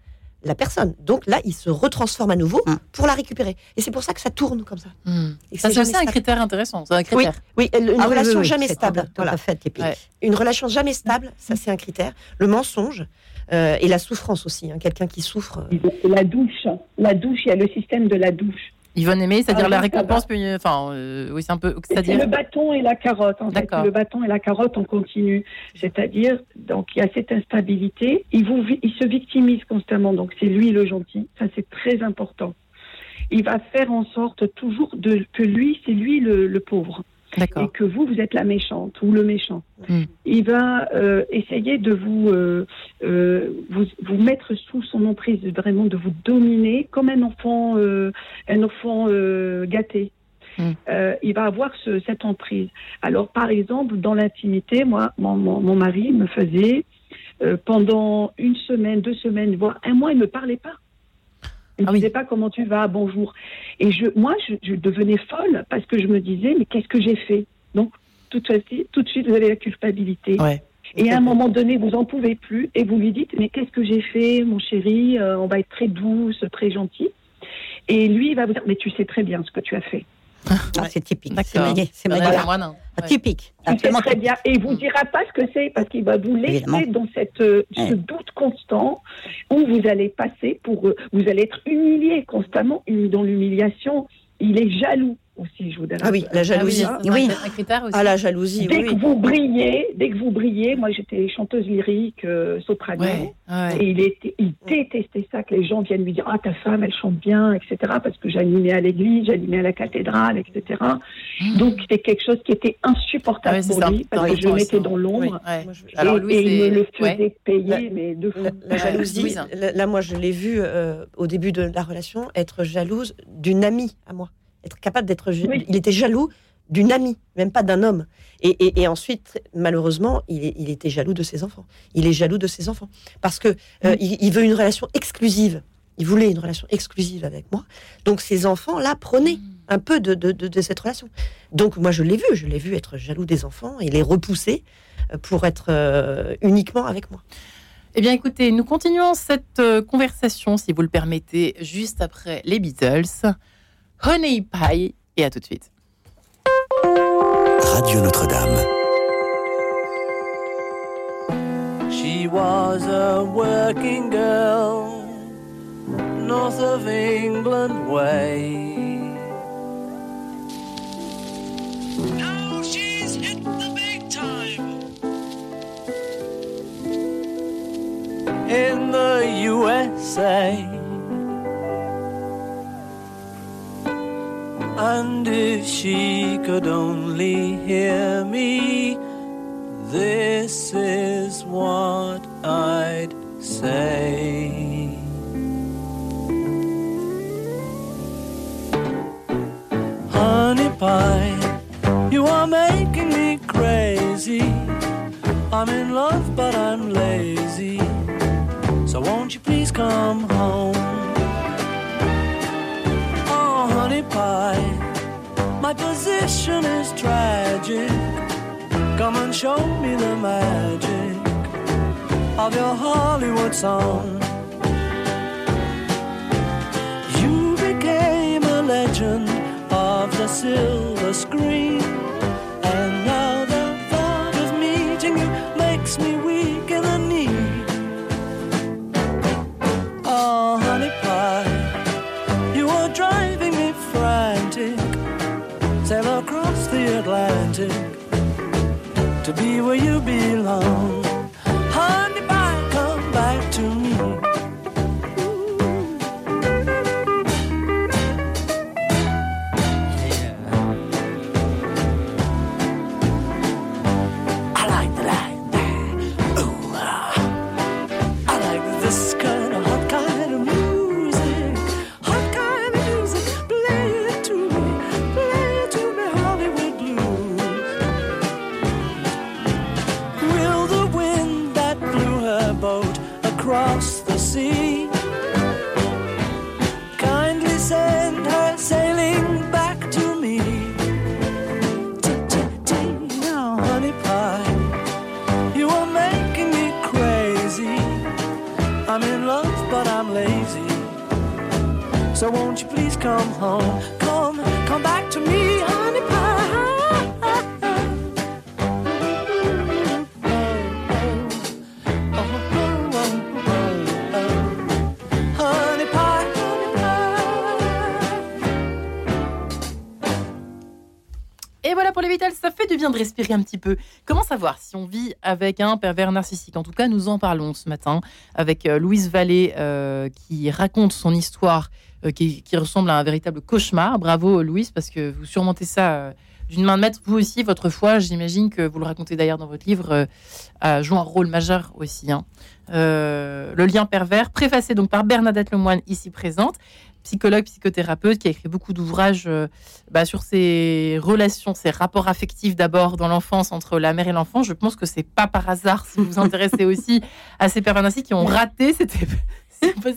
la personne. Donc là, il se retransforme à nouveau Hum. pour la récupérer. Et c'est pour ça que ça tourne comme ça. Que Ça, c'est aussi un critère intéressant. C'est un critère. Oui, une Ah oui, relation oui, oui, jamais stable. Voilà. fait. Ouais. Une relation jamais stable, ça c'est un critère. Le mensonge euh, et la souffrance aussi. hein. Quelqu'un qui souffre. euh, La douche, la douche, il y a le système de la douche. Yvonne Aimé, c'est-à-dire Ah, la ça récompense, puis, enfin, euh, oui, c'est un peu, C'est c'est-à-dire, le bâton et la carotte, en fait. D'accord. Le bâton et la carotte en continu. C'est-à-dire, donc, il y a cette instabilité. Il, vous, vi- il se victimise constamment. Donc, c'est lui le gentil. Ça, c'est très important. Il va faire en sorte toujours de, que lui, c'est lui le, le pauvre. Et que vous, vous êtes la méchante ou le méchant. Hmm. Il va euh, essayer de vous, euh, euh, vous, vous mettre sous son emprise, vraiment de vous dominer comme un enfant, un enfant gâté. Hmm. Il va avoir ce, cette emprise. Alors, par exemple, dans l'intimité, moi, mon, mon, mon mari me faisait pendant une semaine, deux semaines, voire un mois, il me parlait pas. Il ne Ah oui. disait pas comment tu vas, bonjour. Et je, moi, je, je devenais folle parce que je me disais, mais qu'est-ce que j'ai fait? Donc, tout de, suite, tout de suite, vous avez la culpabilité. Ouais. Et à un moment donné, vous en pouvez plus et vous lui dites, mais qu'est-ce que j'ai fait, mon chéri Euh, On va être très douce, très gentil. Et lui, il va vous dire, mais tu sais très bien ce que tu as fait. Ah, c'est typique. C'est. Maillet, c'est hein. Ah, Ouais. Typique. Sais Absolument très bien. Et il vous dira pas ce que c'est parce qu'il va vous laisser Évidemment. dans cette, euh, ce Ouais. doute constant où vous allez passer pour, euh, vous allez être humilié constamment. Dans l'humiliation, il est jaloux aussi, je vous donne. Ah oui, la Ah oui, jalousie. c'est Oui. un critère aussi. Ah la jalousie. Dès Oui, que vous brillez, dès que vous brillez, moi j'étais chanteuse lyrique, euh, soprano. Ouais, ouais. Et il, était, il détestait ça, que les gens viennent lui dire Ah, ta femme, elle chante bien, etc. Parce que j'animais à l'église, j'animais à la cathédrale, etc. Donc, c'était quelque chose qui était insupportable Ah ouais, pour ça. lui, parce que je le mettais ça. dans l'ombre. Oui. Ouais. Moi, je- Alors, et, Louis, et il me le ouais. faisait payer, La- mais de fou. La, jalousie, là, moi je l'ai vu euh, au début de la relation être jalouse d'une amie à moi. Être capable d'être. Oui. Il était jaloux d'une amie, même pas d'un homme. Et, et, ensuite, malheureusement, il, il, était jaloux de ses enfants. Il est jaloux de ses enfants parce que euh, il, veut une relation exclusive. Il voulait une relation exclusive avec moi. Donc ses enfants là prenaient mm. un peu de, de, de, cette relation. Donc moi je l'ai vu, je l'ai vu être jaloux des enfants et les repousser euh, pour être euh, uniquement avec moi. Eh bien, écoutez, nous continuons cette conversation, si vous le permettez, juste après les Beatles. Honey Pie, et à tout de suite. Radio Notre-Dame. She was a working girl, north of England way. Now she's hit the big time. In the USA. And if she could only hear me, this is what I'd say. Honey pie, you are making me crazy. I'm in love, but I'm lazy. So won't you please come home? My position is tragic. Come and show me the magic of your Hollywood song. You became a legend of the silver screen. To be where you belong. De respirer un petit peu. Comment savoir si on vit avec un pervers narcissique? En tout cas, nous en parlons ce matin avec euh, Louise Vallée euh, qui raconte son histoire euh, qui, ressemble à un véritable cauchemar. Bravo Louise parce que vous surmontez ça d'une main de maître. Vous aussi, votre foi, j'imagine que vous le racontez d'ailleurs dans votre livre, joue un rôle majeur aussi. Hein. le lien pervers, préfacé donc par Bernadette Lemoine ici présente psychologue, psychothérapeute, qui a écrit beaucoup d'ouvrages euh, bah, sur ces relations, ces rapports affectifs d'abord dans l'enfance entre la mère et l'enfant. Je pense que c'est pas par hasard si vous vous intéressez aussi à ces pères qui ont raté cette,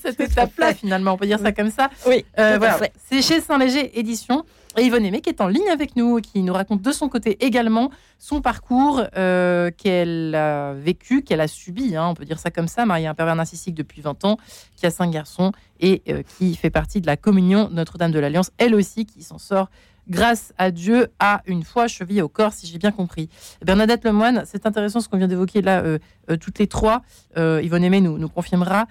cette étape-là finalement. On peut dire ça comme ça. Oui. Euh, voilà. C'est chez Saint-Léger Édition. Et Yvonne Aimé qui est en ligne avec nous, qui nous raconte de son côté également son parcours euh, qu'elle a vécu, qu'elle a subi, hein, on peut dire ça comme ça, mariée à un pervers narcissique depuis 20 ans, qui a cinq garçons et euh, qui fait partie de la communion Notre-Dame de l'Alliance, elle aussi qui s'en sort grâce à Dieu, à une foi cheville au corps, si j'ai bien compris. Bernadette Lemoine, c'est intéressant ce qu'on vient d'évoquer là, euh, euh, toutes les trois. Euh, Yvonne Aimé nous, nous confirmera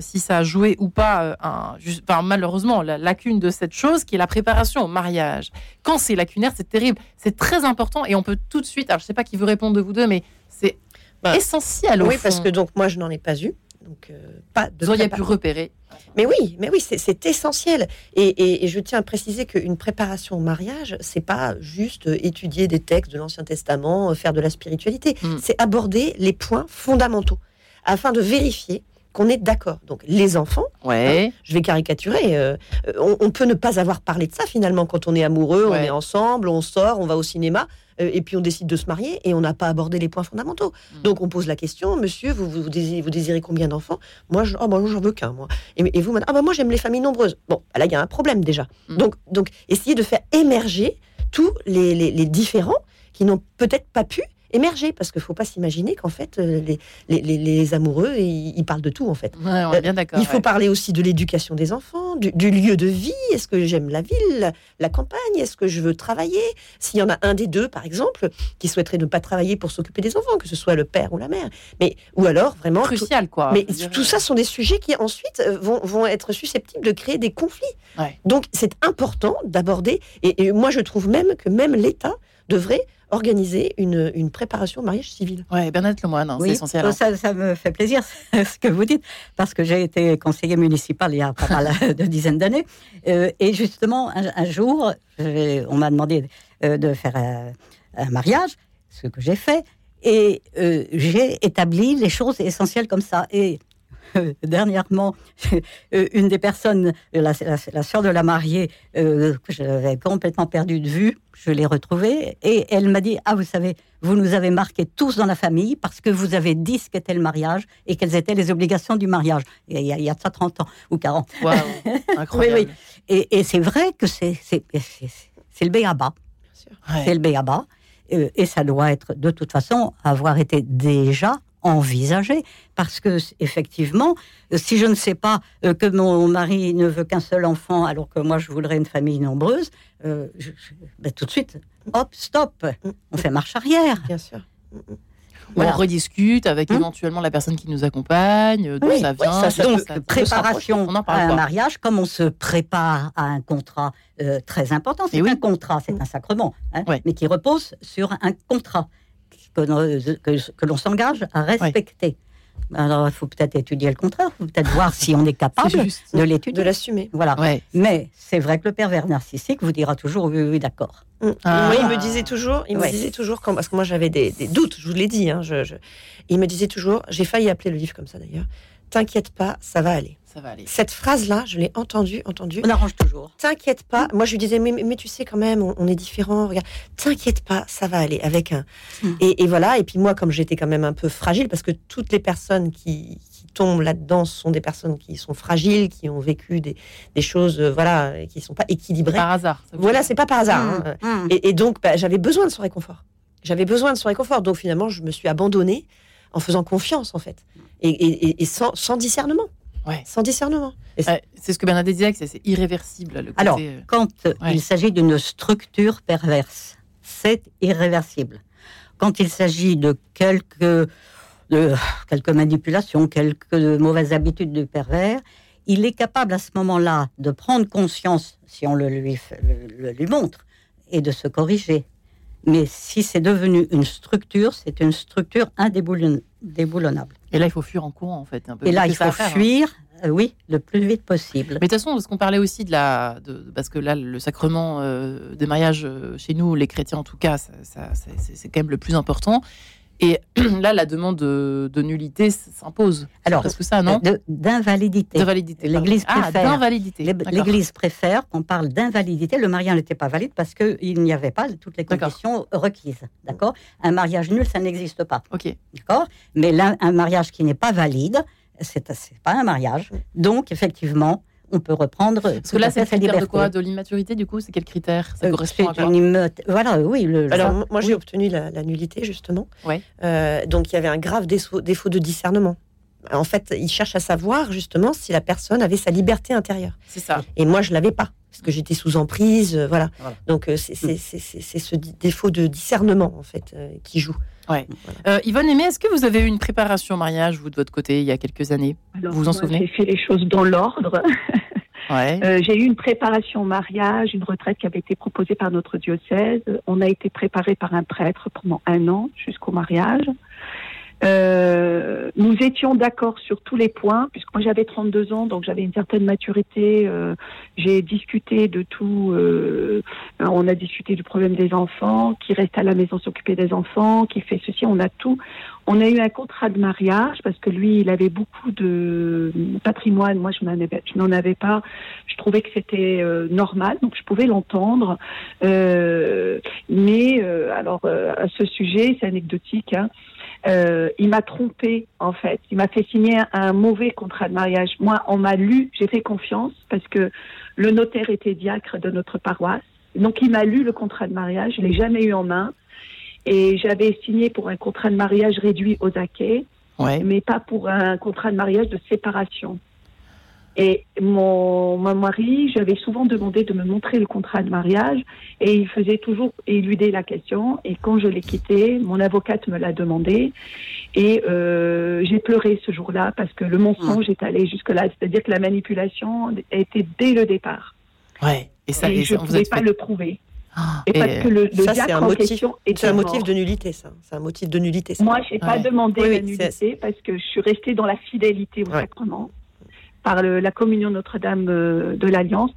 si ça a joué ou pas, un, enfin, malheureusement, la lacune de cette chose qui est la préparation au mariage. Quand c'est lacunaire, c'est terrible. C'est très important et on peut tout de suite, alors je ne sais pas qui veut répondre de vous deux, mais c'est bah, essentiel. oui, parce que donc moi, je n'en ai pas eu. Donc, pas de Vous auriez pu repérer mais oui, mais oui, c'est essentiel. Et, je tiens à préciser qu'une préparation au mariage, c'est pas juste étudier des textes de l'Ancien Testament, faire de la spiritualité. Hmm. C'est aborder les points fondamentaux afin de vérifier qu'on est d'accord. Donc les enfants, Ouais. je vais caricaturer, euh, euh, on, on peut ne pas avoir parlé de ça finalement quand on est amoureux, on est ensemble, on sort, on va au cinéma, euh, et puis on décide de se marier et on n'a pas abordé les points fondamentaux. Mm. Donc on pose la question, monsieur, vous, vous, vous désirez, vous désirez combien d'enfants? Moi, je, oh, bah, j'en veux qu'un, moi. Et, et vous, ah, bah, moi, j'aime les familles nombreuses. Bon, bah, là, il y a un problème déjà. Mm. Donc, donc, essayez de faire émerger tous les, les- les différents qui n'ont peut-être pas pu émerger, parce qu'il ne faut pas s'imaginer qu'en fait, euh, les, les, les- les amoureux, ils, ils parlent de tout, en fait. Ouais, on est bien d'accord. Il faut ouais. parler aussi de l'éducation des enfants, du, du lieu de vie. Est-ce que j'aime la ville, la campagne? Est-ce que je veux travailler? S'il y en a un des deux, par exemple, qui souhaiterait ne pas travailler pour s'occuper des enfants, que ce soit le père ou la mère, mais ou alors vraiment tout- crucial, quoi. mais tout ça sont des sujets qui ensuite euh, vont, vont être susceptibles de créer des conflits. Ouais. Donc c'est important d'aborder, et, et moi je trouve même que même l'État devrait organiser une, une préparation au mariage civil. Ouais, Bernadette Lemoine, hein, c'est Oui, essentiel. euh, hein. ça, ça me fait plaisir ce que vous dites, parce que j'ai été conseiller municipal il y a pas mal de dizaines d'années. Euh, et justement, un, un jour, on m'a demandé euh, de faire un, un mariage, ce que j'ai fait, et euh, j'ai établi les choses essentielles comme ça. Et euh, dernièrement, euh, une des personnes, la, la, la sœur de la mariée, euh, que j'avais complètement perdu de vue, je l'ai retrouvée et elle m'a dit Ah, vous savez, vous nous avez marqués tous dans la famille parce que vous avez dit ce qu'était le mariage et quelles étaient les obligations du mariage. Il y a, il y a de ça 30 ans ou 40. Waouh, incroyable. Oui, oui. Et, et c'est vrai que c'est le béaba. Ouais. C'est le béaba. Euh, et ça doit être, de toute façon, avoir été déjà envisagé. Parce que, effectivement, euh, si je ne sais pas euh, que mon mari ne veut qu'un seul enfant, alors que moi, je voudrais une famille nombreuse, euh, je- je- ben, tout de suite, hop, stop, on fait marche arrière. Bien sûr. On rediscute avec Hum. éventuellement la personne qui nous accompagne, d'où Oui, ça oui, vient. ça, ça Donc, ça- ça- préparation On en parle à un pas. mariage, comme on se prépare à un contrat euh, très important. C'est Et oui. un contrat, c'est un sacrement, hein, mais qui repose sur un contrat que, l'on- que- que l'on s'engage à respecter. Alors, il faut peut-être étudier le contraire, il faut peut-être voir si on est capable juste. de De l'étudier. l'assumer. Voilà. Ouais. Mais c'est vrai que le pervers narcissique vous dira toujours oui, oui, d'accord. Mm. Ah. Moi, il me disait toujours, il me disait toujours, quand, parce que moi j'avais des, des doutes, je vous l'ai dit, hein, je, je- il me disait toujours, j'ai failli appeler le livre comme ça d'ailleurs, t'inquiète pas, ça va aller. Ça va aller. Cette phrase-là, je l'ai entendue, entendue. On arrange toujours. T'inquiète pas. Moi, je lui disais, mais, mais tu sais quand même, on, on est différents. Regarde, t'inquiète pas, ça va aller avec un. Mm. Et, et voilà. Et puis moi, comme j'étais quand même un peu fragile, parce que toutes les personnes qui, qui tombent là-dedans sont des personnes qui sont fragiles, qui ont vécu des, des choses, euh, voilà, qui sont pas équilibrées. Par hasard. Voilà, c'est pas par hasard. hein. Mmh, mmh. Et, et donc, bah, j'avais besoin de son réconfort. J'avais besoin de son réconfort. Donc finalement, je me suis abandonnée en faisant confiance, en fait, et, et- et- et sans, sans discernement. Ouais. Sans discernement. Ouais, c'est ce que Bernadette disait, que c'est- irréversible. Le côté, Alors, euh, quand euh, Ouais. il s'agit d'une structure perverse, c'est irréversible. Quand il s'agit de quelques, de quelques manipulations, quelques mauvaises habitudes du pervers, il est capable à ce moment-là de prendre conscience, si on le lui, fait- le- le lui montre, et de se corriger. Mais si c'est devenu une structure, c'est une structure indéboulon- indéboulonnable. Et là, il faut fuir en courant, en fait. un peu Et là, il faut hein. fuir, euh, oui, le plus vite possible. Mais de toute façon, parce qu'on parlait aussi de la. De, parce que là, le sacrement euh, des mariages euh, chez nous, les chrétiens en tout cas, ça, ça- c'est quand même le plus important. Et là, la demande de, de nullité s'impose. Alors, Parce que ça, non D'invalidité. L'Église Ah, préfère. L'Église préfère qu'on parle d'invalidité. Le mariage n'était pas valide parce qu'il n'y avait pas toutes les conditions requises. D'accord? Un mariage nul, ça n'existe pas. Ok. D'accord? Mais là, un mariage qui n'est pas valide, c'est pas un mariage. Donc, effectivement, on peut reprendre. Parce que là, c'est le critère de quoi? De l'immaturité, du coup C'est quel critère? Ça Euh, correspond à quoi? une Voilà, oui. Le, Alors, moi, j'ai oui. obtenu la, la nullité, justement. Ouais. Euh, donc, il y avait un grave défaut, défaut de discernement. En fait, il cherche à savoir, justement, si la personne avait sa liberté intérieure. C'est ça. Et moi, je l'avais pas, parce que j'étais sous emprise, euh, voilà. Voilà. Donc, euh, c'est c'est- c'est- c'est- c'est ce défaut de discernement, en fait, euh, qui joue. Euh, Yvonne Aimé, est-ce que vous avez eu une préparation au mariage, vous, de votre côté, il y a quelques années? Alors, Vous vous en moi, souvenez? J'ai fait les choses dans l'ordre. Ouais. Euh, j'ai eu une préparation au mariage, une retraite qui avait été proposée par notre diocèse. On a été préparé par un prêtre pendant un an jusqu'au mariage. Euh, nous étions d'accord sur tous les points, puisque moi j'avais 32 ans, donc j'avais une certaine maturité. euh, J'ai discuté de tout. euh, on a discuté du problème des enfants, qui reste à la maison s'occuper des enfants, qui fait ceci. On a tout. On a eu un contrat de mariage parce que lui, il avait beaucoup de patrimoine. Moi, je n'en avais, pas. Je trouvais que c'était euh, normal, donc je pouvais l'entendre. Euh, mais alors à ce sujet, c'est anecdotique. Hein, euh, il m'a trompé en fait. Il m'a fait signer un, un mauvais contrat de mariage. Moi, on m'a lu, j'ai fait confiance parce que le notaire était diacre de notre paroisse. Donc il m'a lu le contrat de mariage. Je l'ai jamais eu en main. Et j'avais signé pour un contrat de mariage réduit aux acquets, Ouais. mais pas pour un contrat de mariage de séparation. Et mon, mon mari, j'avais souvent demandé de me montrer le contrat de mariage et il faisait toujours éluder la question. Et quand je l'ai quitté, mon avocate me l'a demandé et euh, j'ai pleuré ce jour-là parce que le mensonge est allé jusque-là. C'est-à-dire que la manipulation était dès le départ. Ouais. Et ça, et et je ne pouvais pas fait- le prouver. Ah, Et, et- parce que le, le Ça, c'est diacre un en motif. question C'est était un motif de nullité, ça. C'est un motif de nullité. Ça. Moi, j'ai pas Ouais. demandé Oui, la nullité parce que je suis restée dans la fidélité au Ouais. sacrement par le- la communion Notre-Dame de l'Alliance.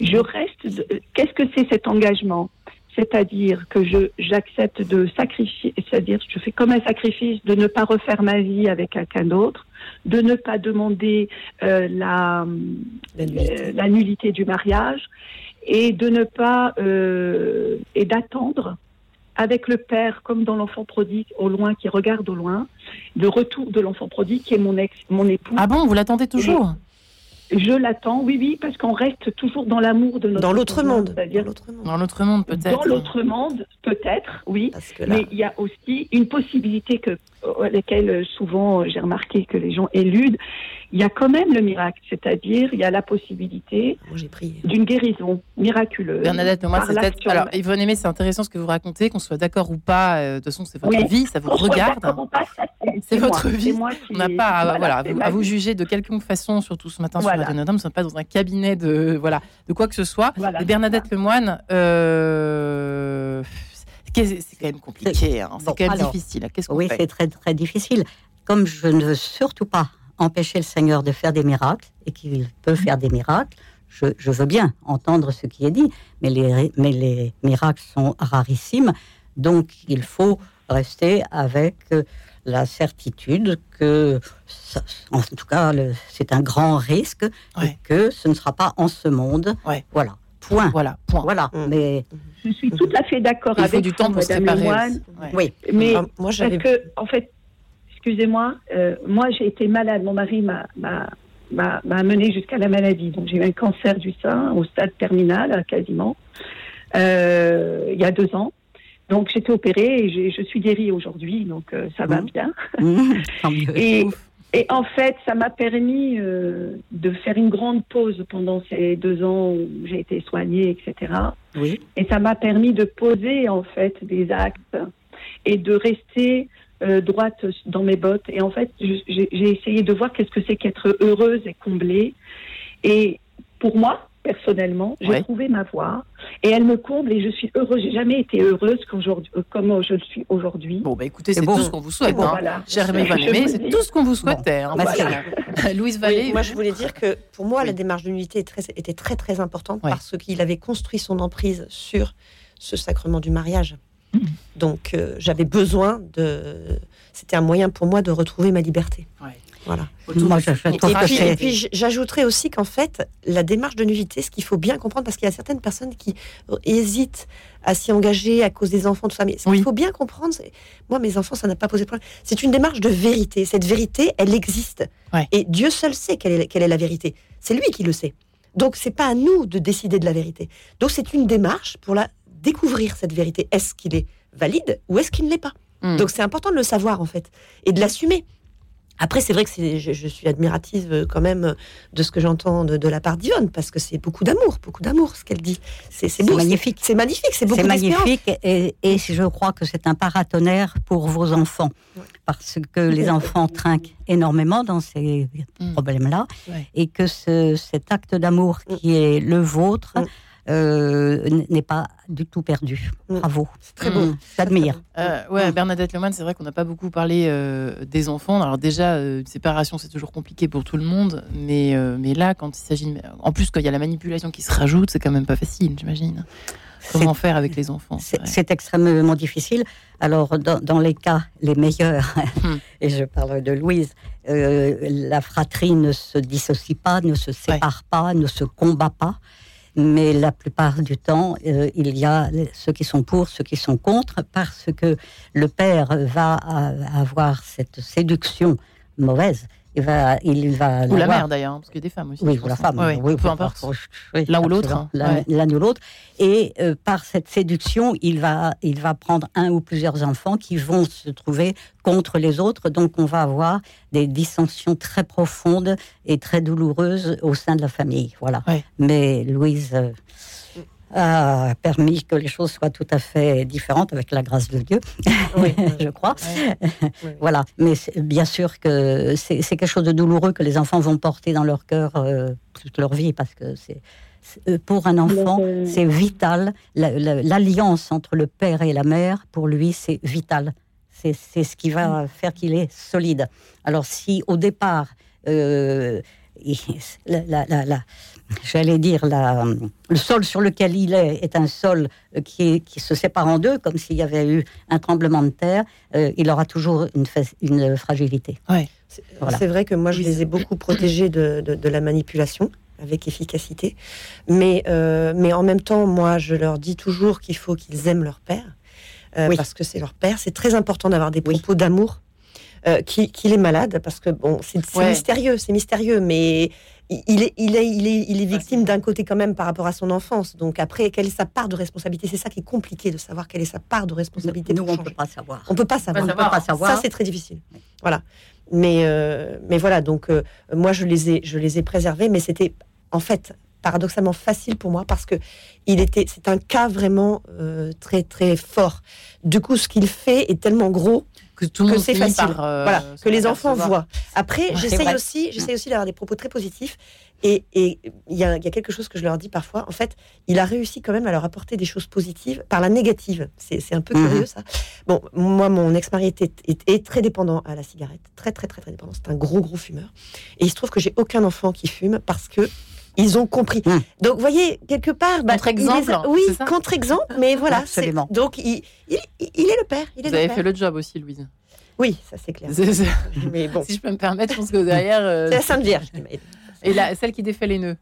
Je reste. Qu'est-ce que c'est cet engagement? C'est-à-dire que je j'accepte de sacrifier, c'est-à-dire je fais comme un sacrifice de ne pas refaire ma vie avec quelqu'un d'autre, de ne pas demander euh, la La nullité. euh, la nullité du mariage et de ne pas euh, et d'attendre avec le père comme dans l'enfant prodigue au loin qui regarde au loin le retour de l'enfant prodigue qui est mon ex mon époux Ah bon, vous l'attendez toujours? Je l'attends oui oui parce qu'on reste toujours dans l'amour de notre Dans l'autre monde. Dans c'est-à-dire l'autre monde. Dans l'autre monde, peut-être. dans l'autre monde peut-être oui Parce que là, mais il y a aussi une possibilité que, à laquelle euh, souvent euh, j'ai remarqué que les gens éludent. Il y a quand même le miracle, c'est-à-dire il y a la possibilité d'une guérison miraculeuse. Bernadette, mais moi, c'est. Alors, Yvonne Aimé, c'est intéressant ce que vous racontez, qu'on soit d'accord ou pas. euh, de toute façon, c'est votre Oui. vie, ça vous regarde. c'est- moi, votre vie. c'est moi qui- On n'a pas à, voilà, à vous juger de quelconque façon, surtout ce matin Voilà. sur Radio Notre-Dame. Nous ne sommes pas dans un cabinet de, voilà, de quoi que ce soit. Voilà, Et Bernadette Lemoine, euh, c'est quand même compliqué. hein. C'est Bon, quand même alors, difficile. Qu'est-ce qu'on Oui, fait c'est très très difficile. Comme je ne veux surtout pas empêcher le Seigneur de faire des miracles et qu'il peut faire des miracles, je, je veux bien entendre ce qui est dit, mais les, mais les miracles sont rarissimes, donc il faut rester avec euh, la certitude que, ça- en tout cas, c'est un grand risque Ouais. et que ce ne sera pas en ce monde. Ouais. Voilà. Point. Voilà, point. Voilà. Mm. Mais Je suis tout à fait d'accord avec faut du temps vous, pour se Madame préparer. Lemoine, aussi. Ouais. oui. mais moi. Parce que, en fait, excusez-moi, euh, moi j'ai été malade. Mon mari m'a m'a- m'a m'a amené jusqu'à la maladie. Donc j'ai eu un cancer du sein au stade terminal, quasiment, euh, il y a deux ans. Donc j'étais opérée et j'ai- je suis guérie aujourd'hui, donc euh, ça va Mhm. bien. Mm, tant mieux. Et, et en fait, ça m'a permis de faire une grande pause pendant ces deux ans où j'ai été soignée, etc. Oui. Et ça m'a permis de poser en fait des actes et de rester euh, droite dans mes bottes. Et en fait, j'ai essayé de voir qu'est-ce que c'est qu'être heureuse et comblée. Et pour moi, personnellement, j'ai Ouais. trouvé ma voie et elle me comble et je suis heureuse. J'ai jamais été heureuse qu'aujourd'hui- euh, comme je le suis aujourd'hui. Bon, bah écoutez, C'est bon. tout ce qu'on vous souhaite. Bon, hein. voilà. Le c'est tout ce qu'on vous souhaitait. hein. Voilà. Louise Oui, Vallée, moi, je voulais dire que pour moi, Oui. la démarche d'unité était très très importante Ouais. parce qu'il avait construit son emprise sur ce sacrement du mariage. Donc, euh, j'avais besoin de. C'était un moyen pour moi de retrouver ma liberté. Ouais. Voilà. Moi, de- je- je Et puis, et puis, j'ajouterais aussi qu'en fait, la démarche de nullité, ce qu'il faut bien comprendre, parce qu'il y a certaines personnes qui euh, hésitent à s'y engager à cause des enfants, tout ça. Mais ce Oui. qu'il faut bien comprendre, c'est- moi, mes enfants, ça n'a pas posé de problème. C'est une démarche de vérité. Cette vérité, elle existe. Ouais. Et Dieu seul sait quelle est, quelle est la vérité. C'est lui qui le sait. Donc, c'est pas à nous de décider de la vérité. Donc, c'est une démarche pour la découvrir cette vérité. Est-ce qu'il est valide ou est-ce qu'il ne l'est pas Hmm. Donc, c'est important de le savoir en fait et de l'assumer. Après, c'est vrai que je, je suis admirative euh, quand même de ce que j'entends de, de la part d'Yvonne, parce que c'est beaucoup d'amour, beaucoup d'amour ce qu'elle dit. C'est, magnifique. C'est, magnifique, c'est beaucoup C'est magnifique et, et je crois que c'est un paratonnerre pour vos enfants parce que les enfants trinquent énormément dans ces Mm. problèmes-là Ouais. et que ce- cet acte d'amour qui est le vôtre. Euh, n'est pas du tout perdu. Mm. Bravo. C'est très beau. Mm, J'admire. Euh, ouais, Bernadette Lemoine, c'est vrai qu'on n'a pas beaucoup parlé euh, des enfants. Alors déjà, euh, une séparation, c'est toujours compliqué pour tout le monde, mais, euh, mais là, quand il s'agit, de- en plus quand il y a la manipulation qui se rajoute, c'est quand même pas facile, j'imagine. Comment faire avec les enfants C'est extrêmement difficile. Alors, dans, dans les cas les meilleurs, Hmm. et je parle de Louise, euh, la fratrie ne se dissocie pas, ne se sépare pas, ne se combat pas. Mais la plupart du temps, euh, il y a ceux qui sont pour, ceux qui sont contre, parce que le père va avoir cette séduction mauvaise. Il va, il va Ou la mère d'ailleurs, parce qu'il y a des femmes aussi. Oui, ou la femme. Ouais, oui, peu importe. oui, L'un ou l'autre, hein. L'un Ouais. l'un ou l'autre. Et euh, par cette séduction, il va, il va prendre un ou plusieurs enfants qui vont se trouver contre les autres. Donc, on va avoir des dissensions très profondes et très douloureuses au sein de la famille. Voilà. Ouais. Mais Louise euh, a permis que les choses soient tout à fait différentes avec la grâce de Dieu, Oui. je crois. Voilà, mais bien sûr que c'est quelque chose de douloureux que les enfants vont porter dans leur cœur euh, toute leur vie, parce que c'est euh, pour un enfant, c'est vital. La- la- L'alliance entre le père et la mère, pour lui, c'est vital. C'est ce qui va faire qu'il est solide. Alors si au départ, euh, la- j'allais dire, la, le sol sur lequel il est est un sol euh, qui, qui se sépare en deux, comme s'il y avait eu un tremblement de terre, euh, il aura toujours une, une fragilité. C'est Voilà. c'est vrai que moi, je Oui, les ai beaucoup protégés de, de- de la manipulation avec efficacité. Mais, euh, mais en même temps, moi, je leur dis toujours qu'il faut qu'ils aiment leur père. euh, Oui. Parce que c'est leur père. C'est très important d'avoir des Oui. propos d'amour. euh, qui- qu'il est malade parce que bon c'est c'est Ouais. mystérieux c'est mystérieux mais il est il est il est il est victime c'est- d'un côté quand même par rapport à son enfance donc après quelle est sa part de responsabilité? C'est ça qui est compliqué de savoir quelle est sa part de responsabilité Nous, on ne peut pas savoir. On peut pas savoir. On ne peut pas savoir. Ça, c'est très difficile. Voilà. Mais, euh, mais voilà, donc euh, moi, je les ai, je les ai préservés, mais c'était en fait paradoxalement facile pour moi parce que il était, c'est un cas vraiment euh, très très fort. Du coup, ce qu'il fait est tellement gros Que tout le monde c'est facile. par, euh, voilà, que les enfants voient. Après, j'essaye aussi, j'essaye aussi d'avoir des propos très positifs. Et et il y, a, il y a quelque chose que je leur dis parfois. En fait, il a réussi quand même à leur apporter des choses positives par la négative. C'est c'est un peu Mhm. curieux ça. Bon, moi, mon ex-mari était, est très dépendant à la cigarette, très très très très dépendant. C'est un gros gros fumeur. Et il se trouve que j'ai aucun enfant qui fume parce que ils ont compris. Mhm. Donc, vous voyez, quelque part, bah, Contre-exemple, a- Oui, contre-exemple, mais voilà. c'est- Absolument. Donc, il, il, il est le père. Il est Vous le avez père. fait le job aussi, Louise. Oui, ça c'est clair. C'est- c'est- Mais bon, si je peux me permettre, je pense que derrière. euh, c'est la Sainte Vierge qui m'a aidé. Et la, celle qui défait les nœuds.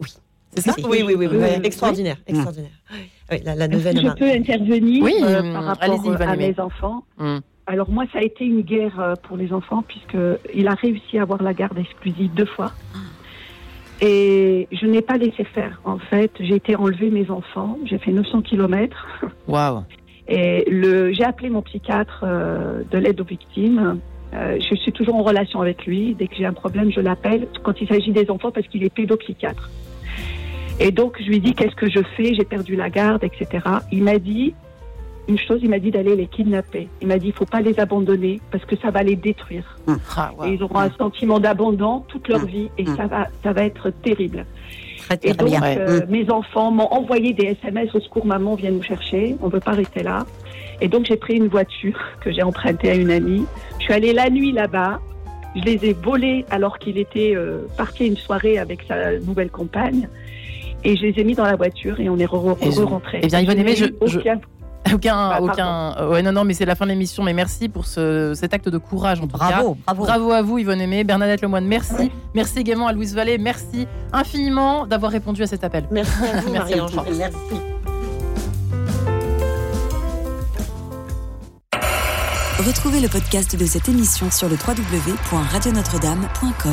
Oui. C'est ça Oui, oui, oui, oui, Oui, oui. oui. extraordinaire, extraordinaire. Oui, la, la Est-ce nouvelle que je peux intervenir Oui, euh, hum, par rapport euh, à mes enfants? Alors moi, ça a été une guerre pour les enfants puisque il a réussi à avoir la garde exclusive deux fois. Et je n'ai pas laissé faire. En fait, j'ai été enlever mes enfants. J'ai fait 900 kilomètres. Waouh. Et le, j'ai appelé mon psychiatre euh, de l'aide aux victimes. Euh, je suis toujours en relation avec lui. Dès que j'ai un problème, je l'appelle quand il s'agit des enfants parce qu'il est pédopsychiatre. Et donc, je lui dis qu'est-ce que je fais? J'ai perdu la garde, etc. Il m'a dit une chose, il m'a dit d'aller les kidnapper. Il m'a dit il faut pas les abandonner parce que ça va les détruire. Ah, waouh. Et ils auront un sentiment d'abandon toute leur Mm. vie et ça va, ça va être terrible. Très, Et donc, bien. Euh, mes enfants m'ont envoyé des SMS au secours, maman, viens nous chercher, on ne peut pas rester là. Et donc, j'ai pris une voiture que j'ai empruntée à une amie. Je suis allée la nuit là-bas. Je les ai volés alors qu'il était euh, parti à une soirée avec sa nouvelle compagne. Et je les ai mis dans la voiture et on est re- re-rentrés. eh bien, Yvonne Aimé, je- je- Aucun- Aucun, Bah, aucun. euh, ouais, non, non, mais c'est la fin de l'émission. Mais merci pour ce, cet acte de courage en tout cas. Bravo, bravo. Bravo à vous, Yvonne Aimé. Bernadette Lemoine, merci. Merci également à Louise Vallée. Merci infiniment d'avoir répondu à cet appel. Merci à vous, Merci Marie-Ange. beaucoup. Merci. Retrouvez le podcast de cette émission sur le www.radionotre-dame.com.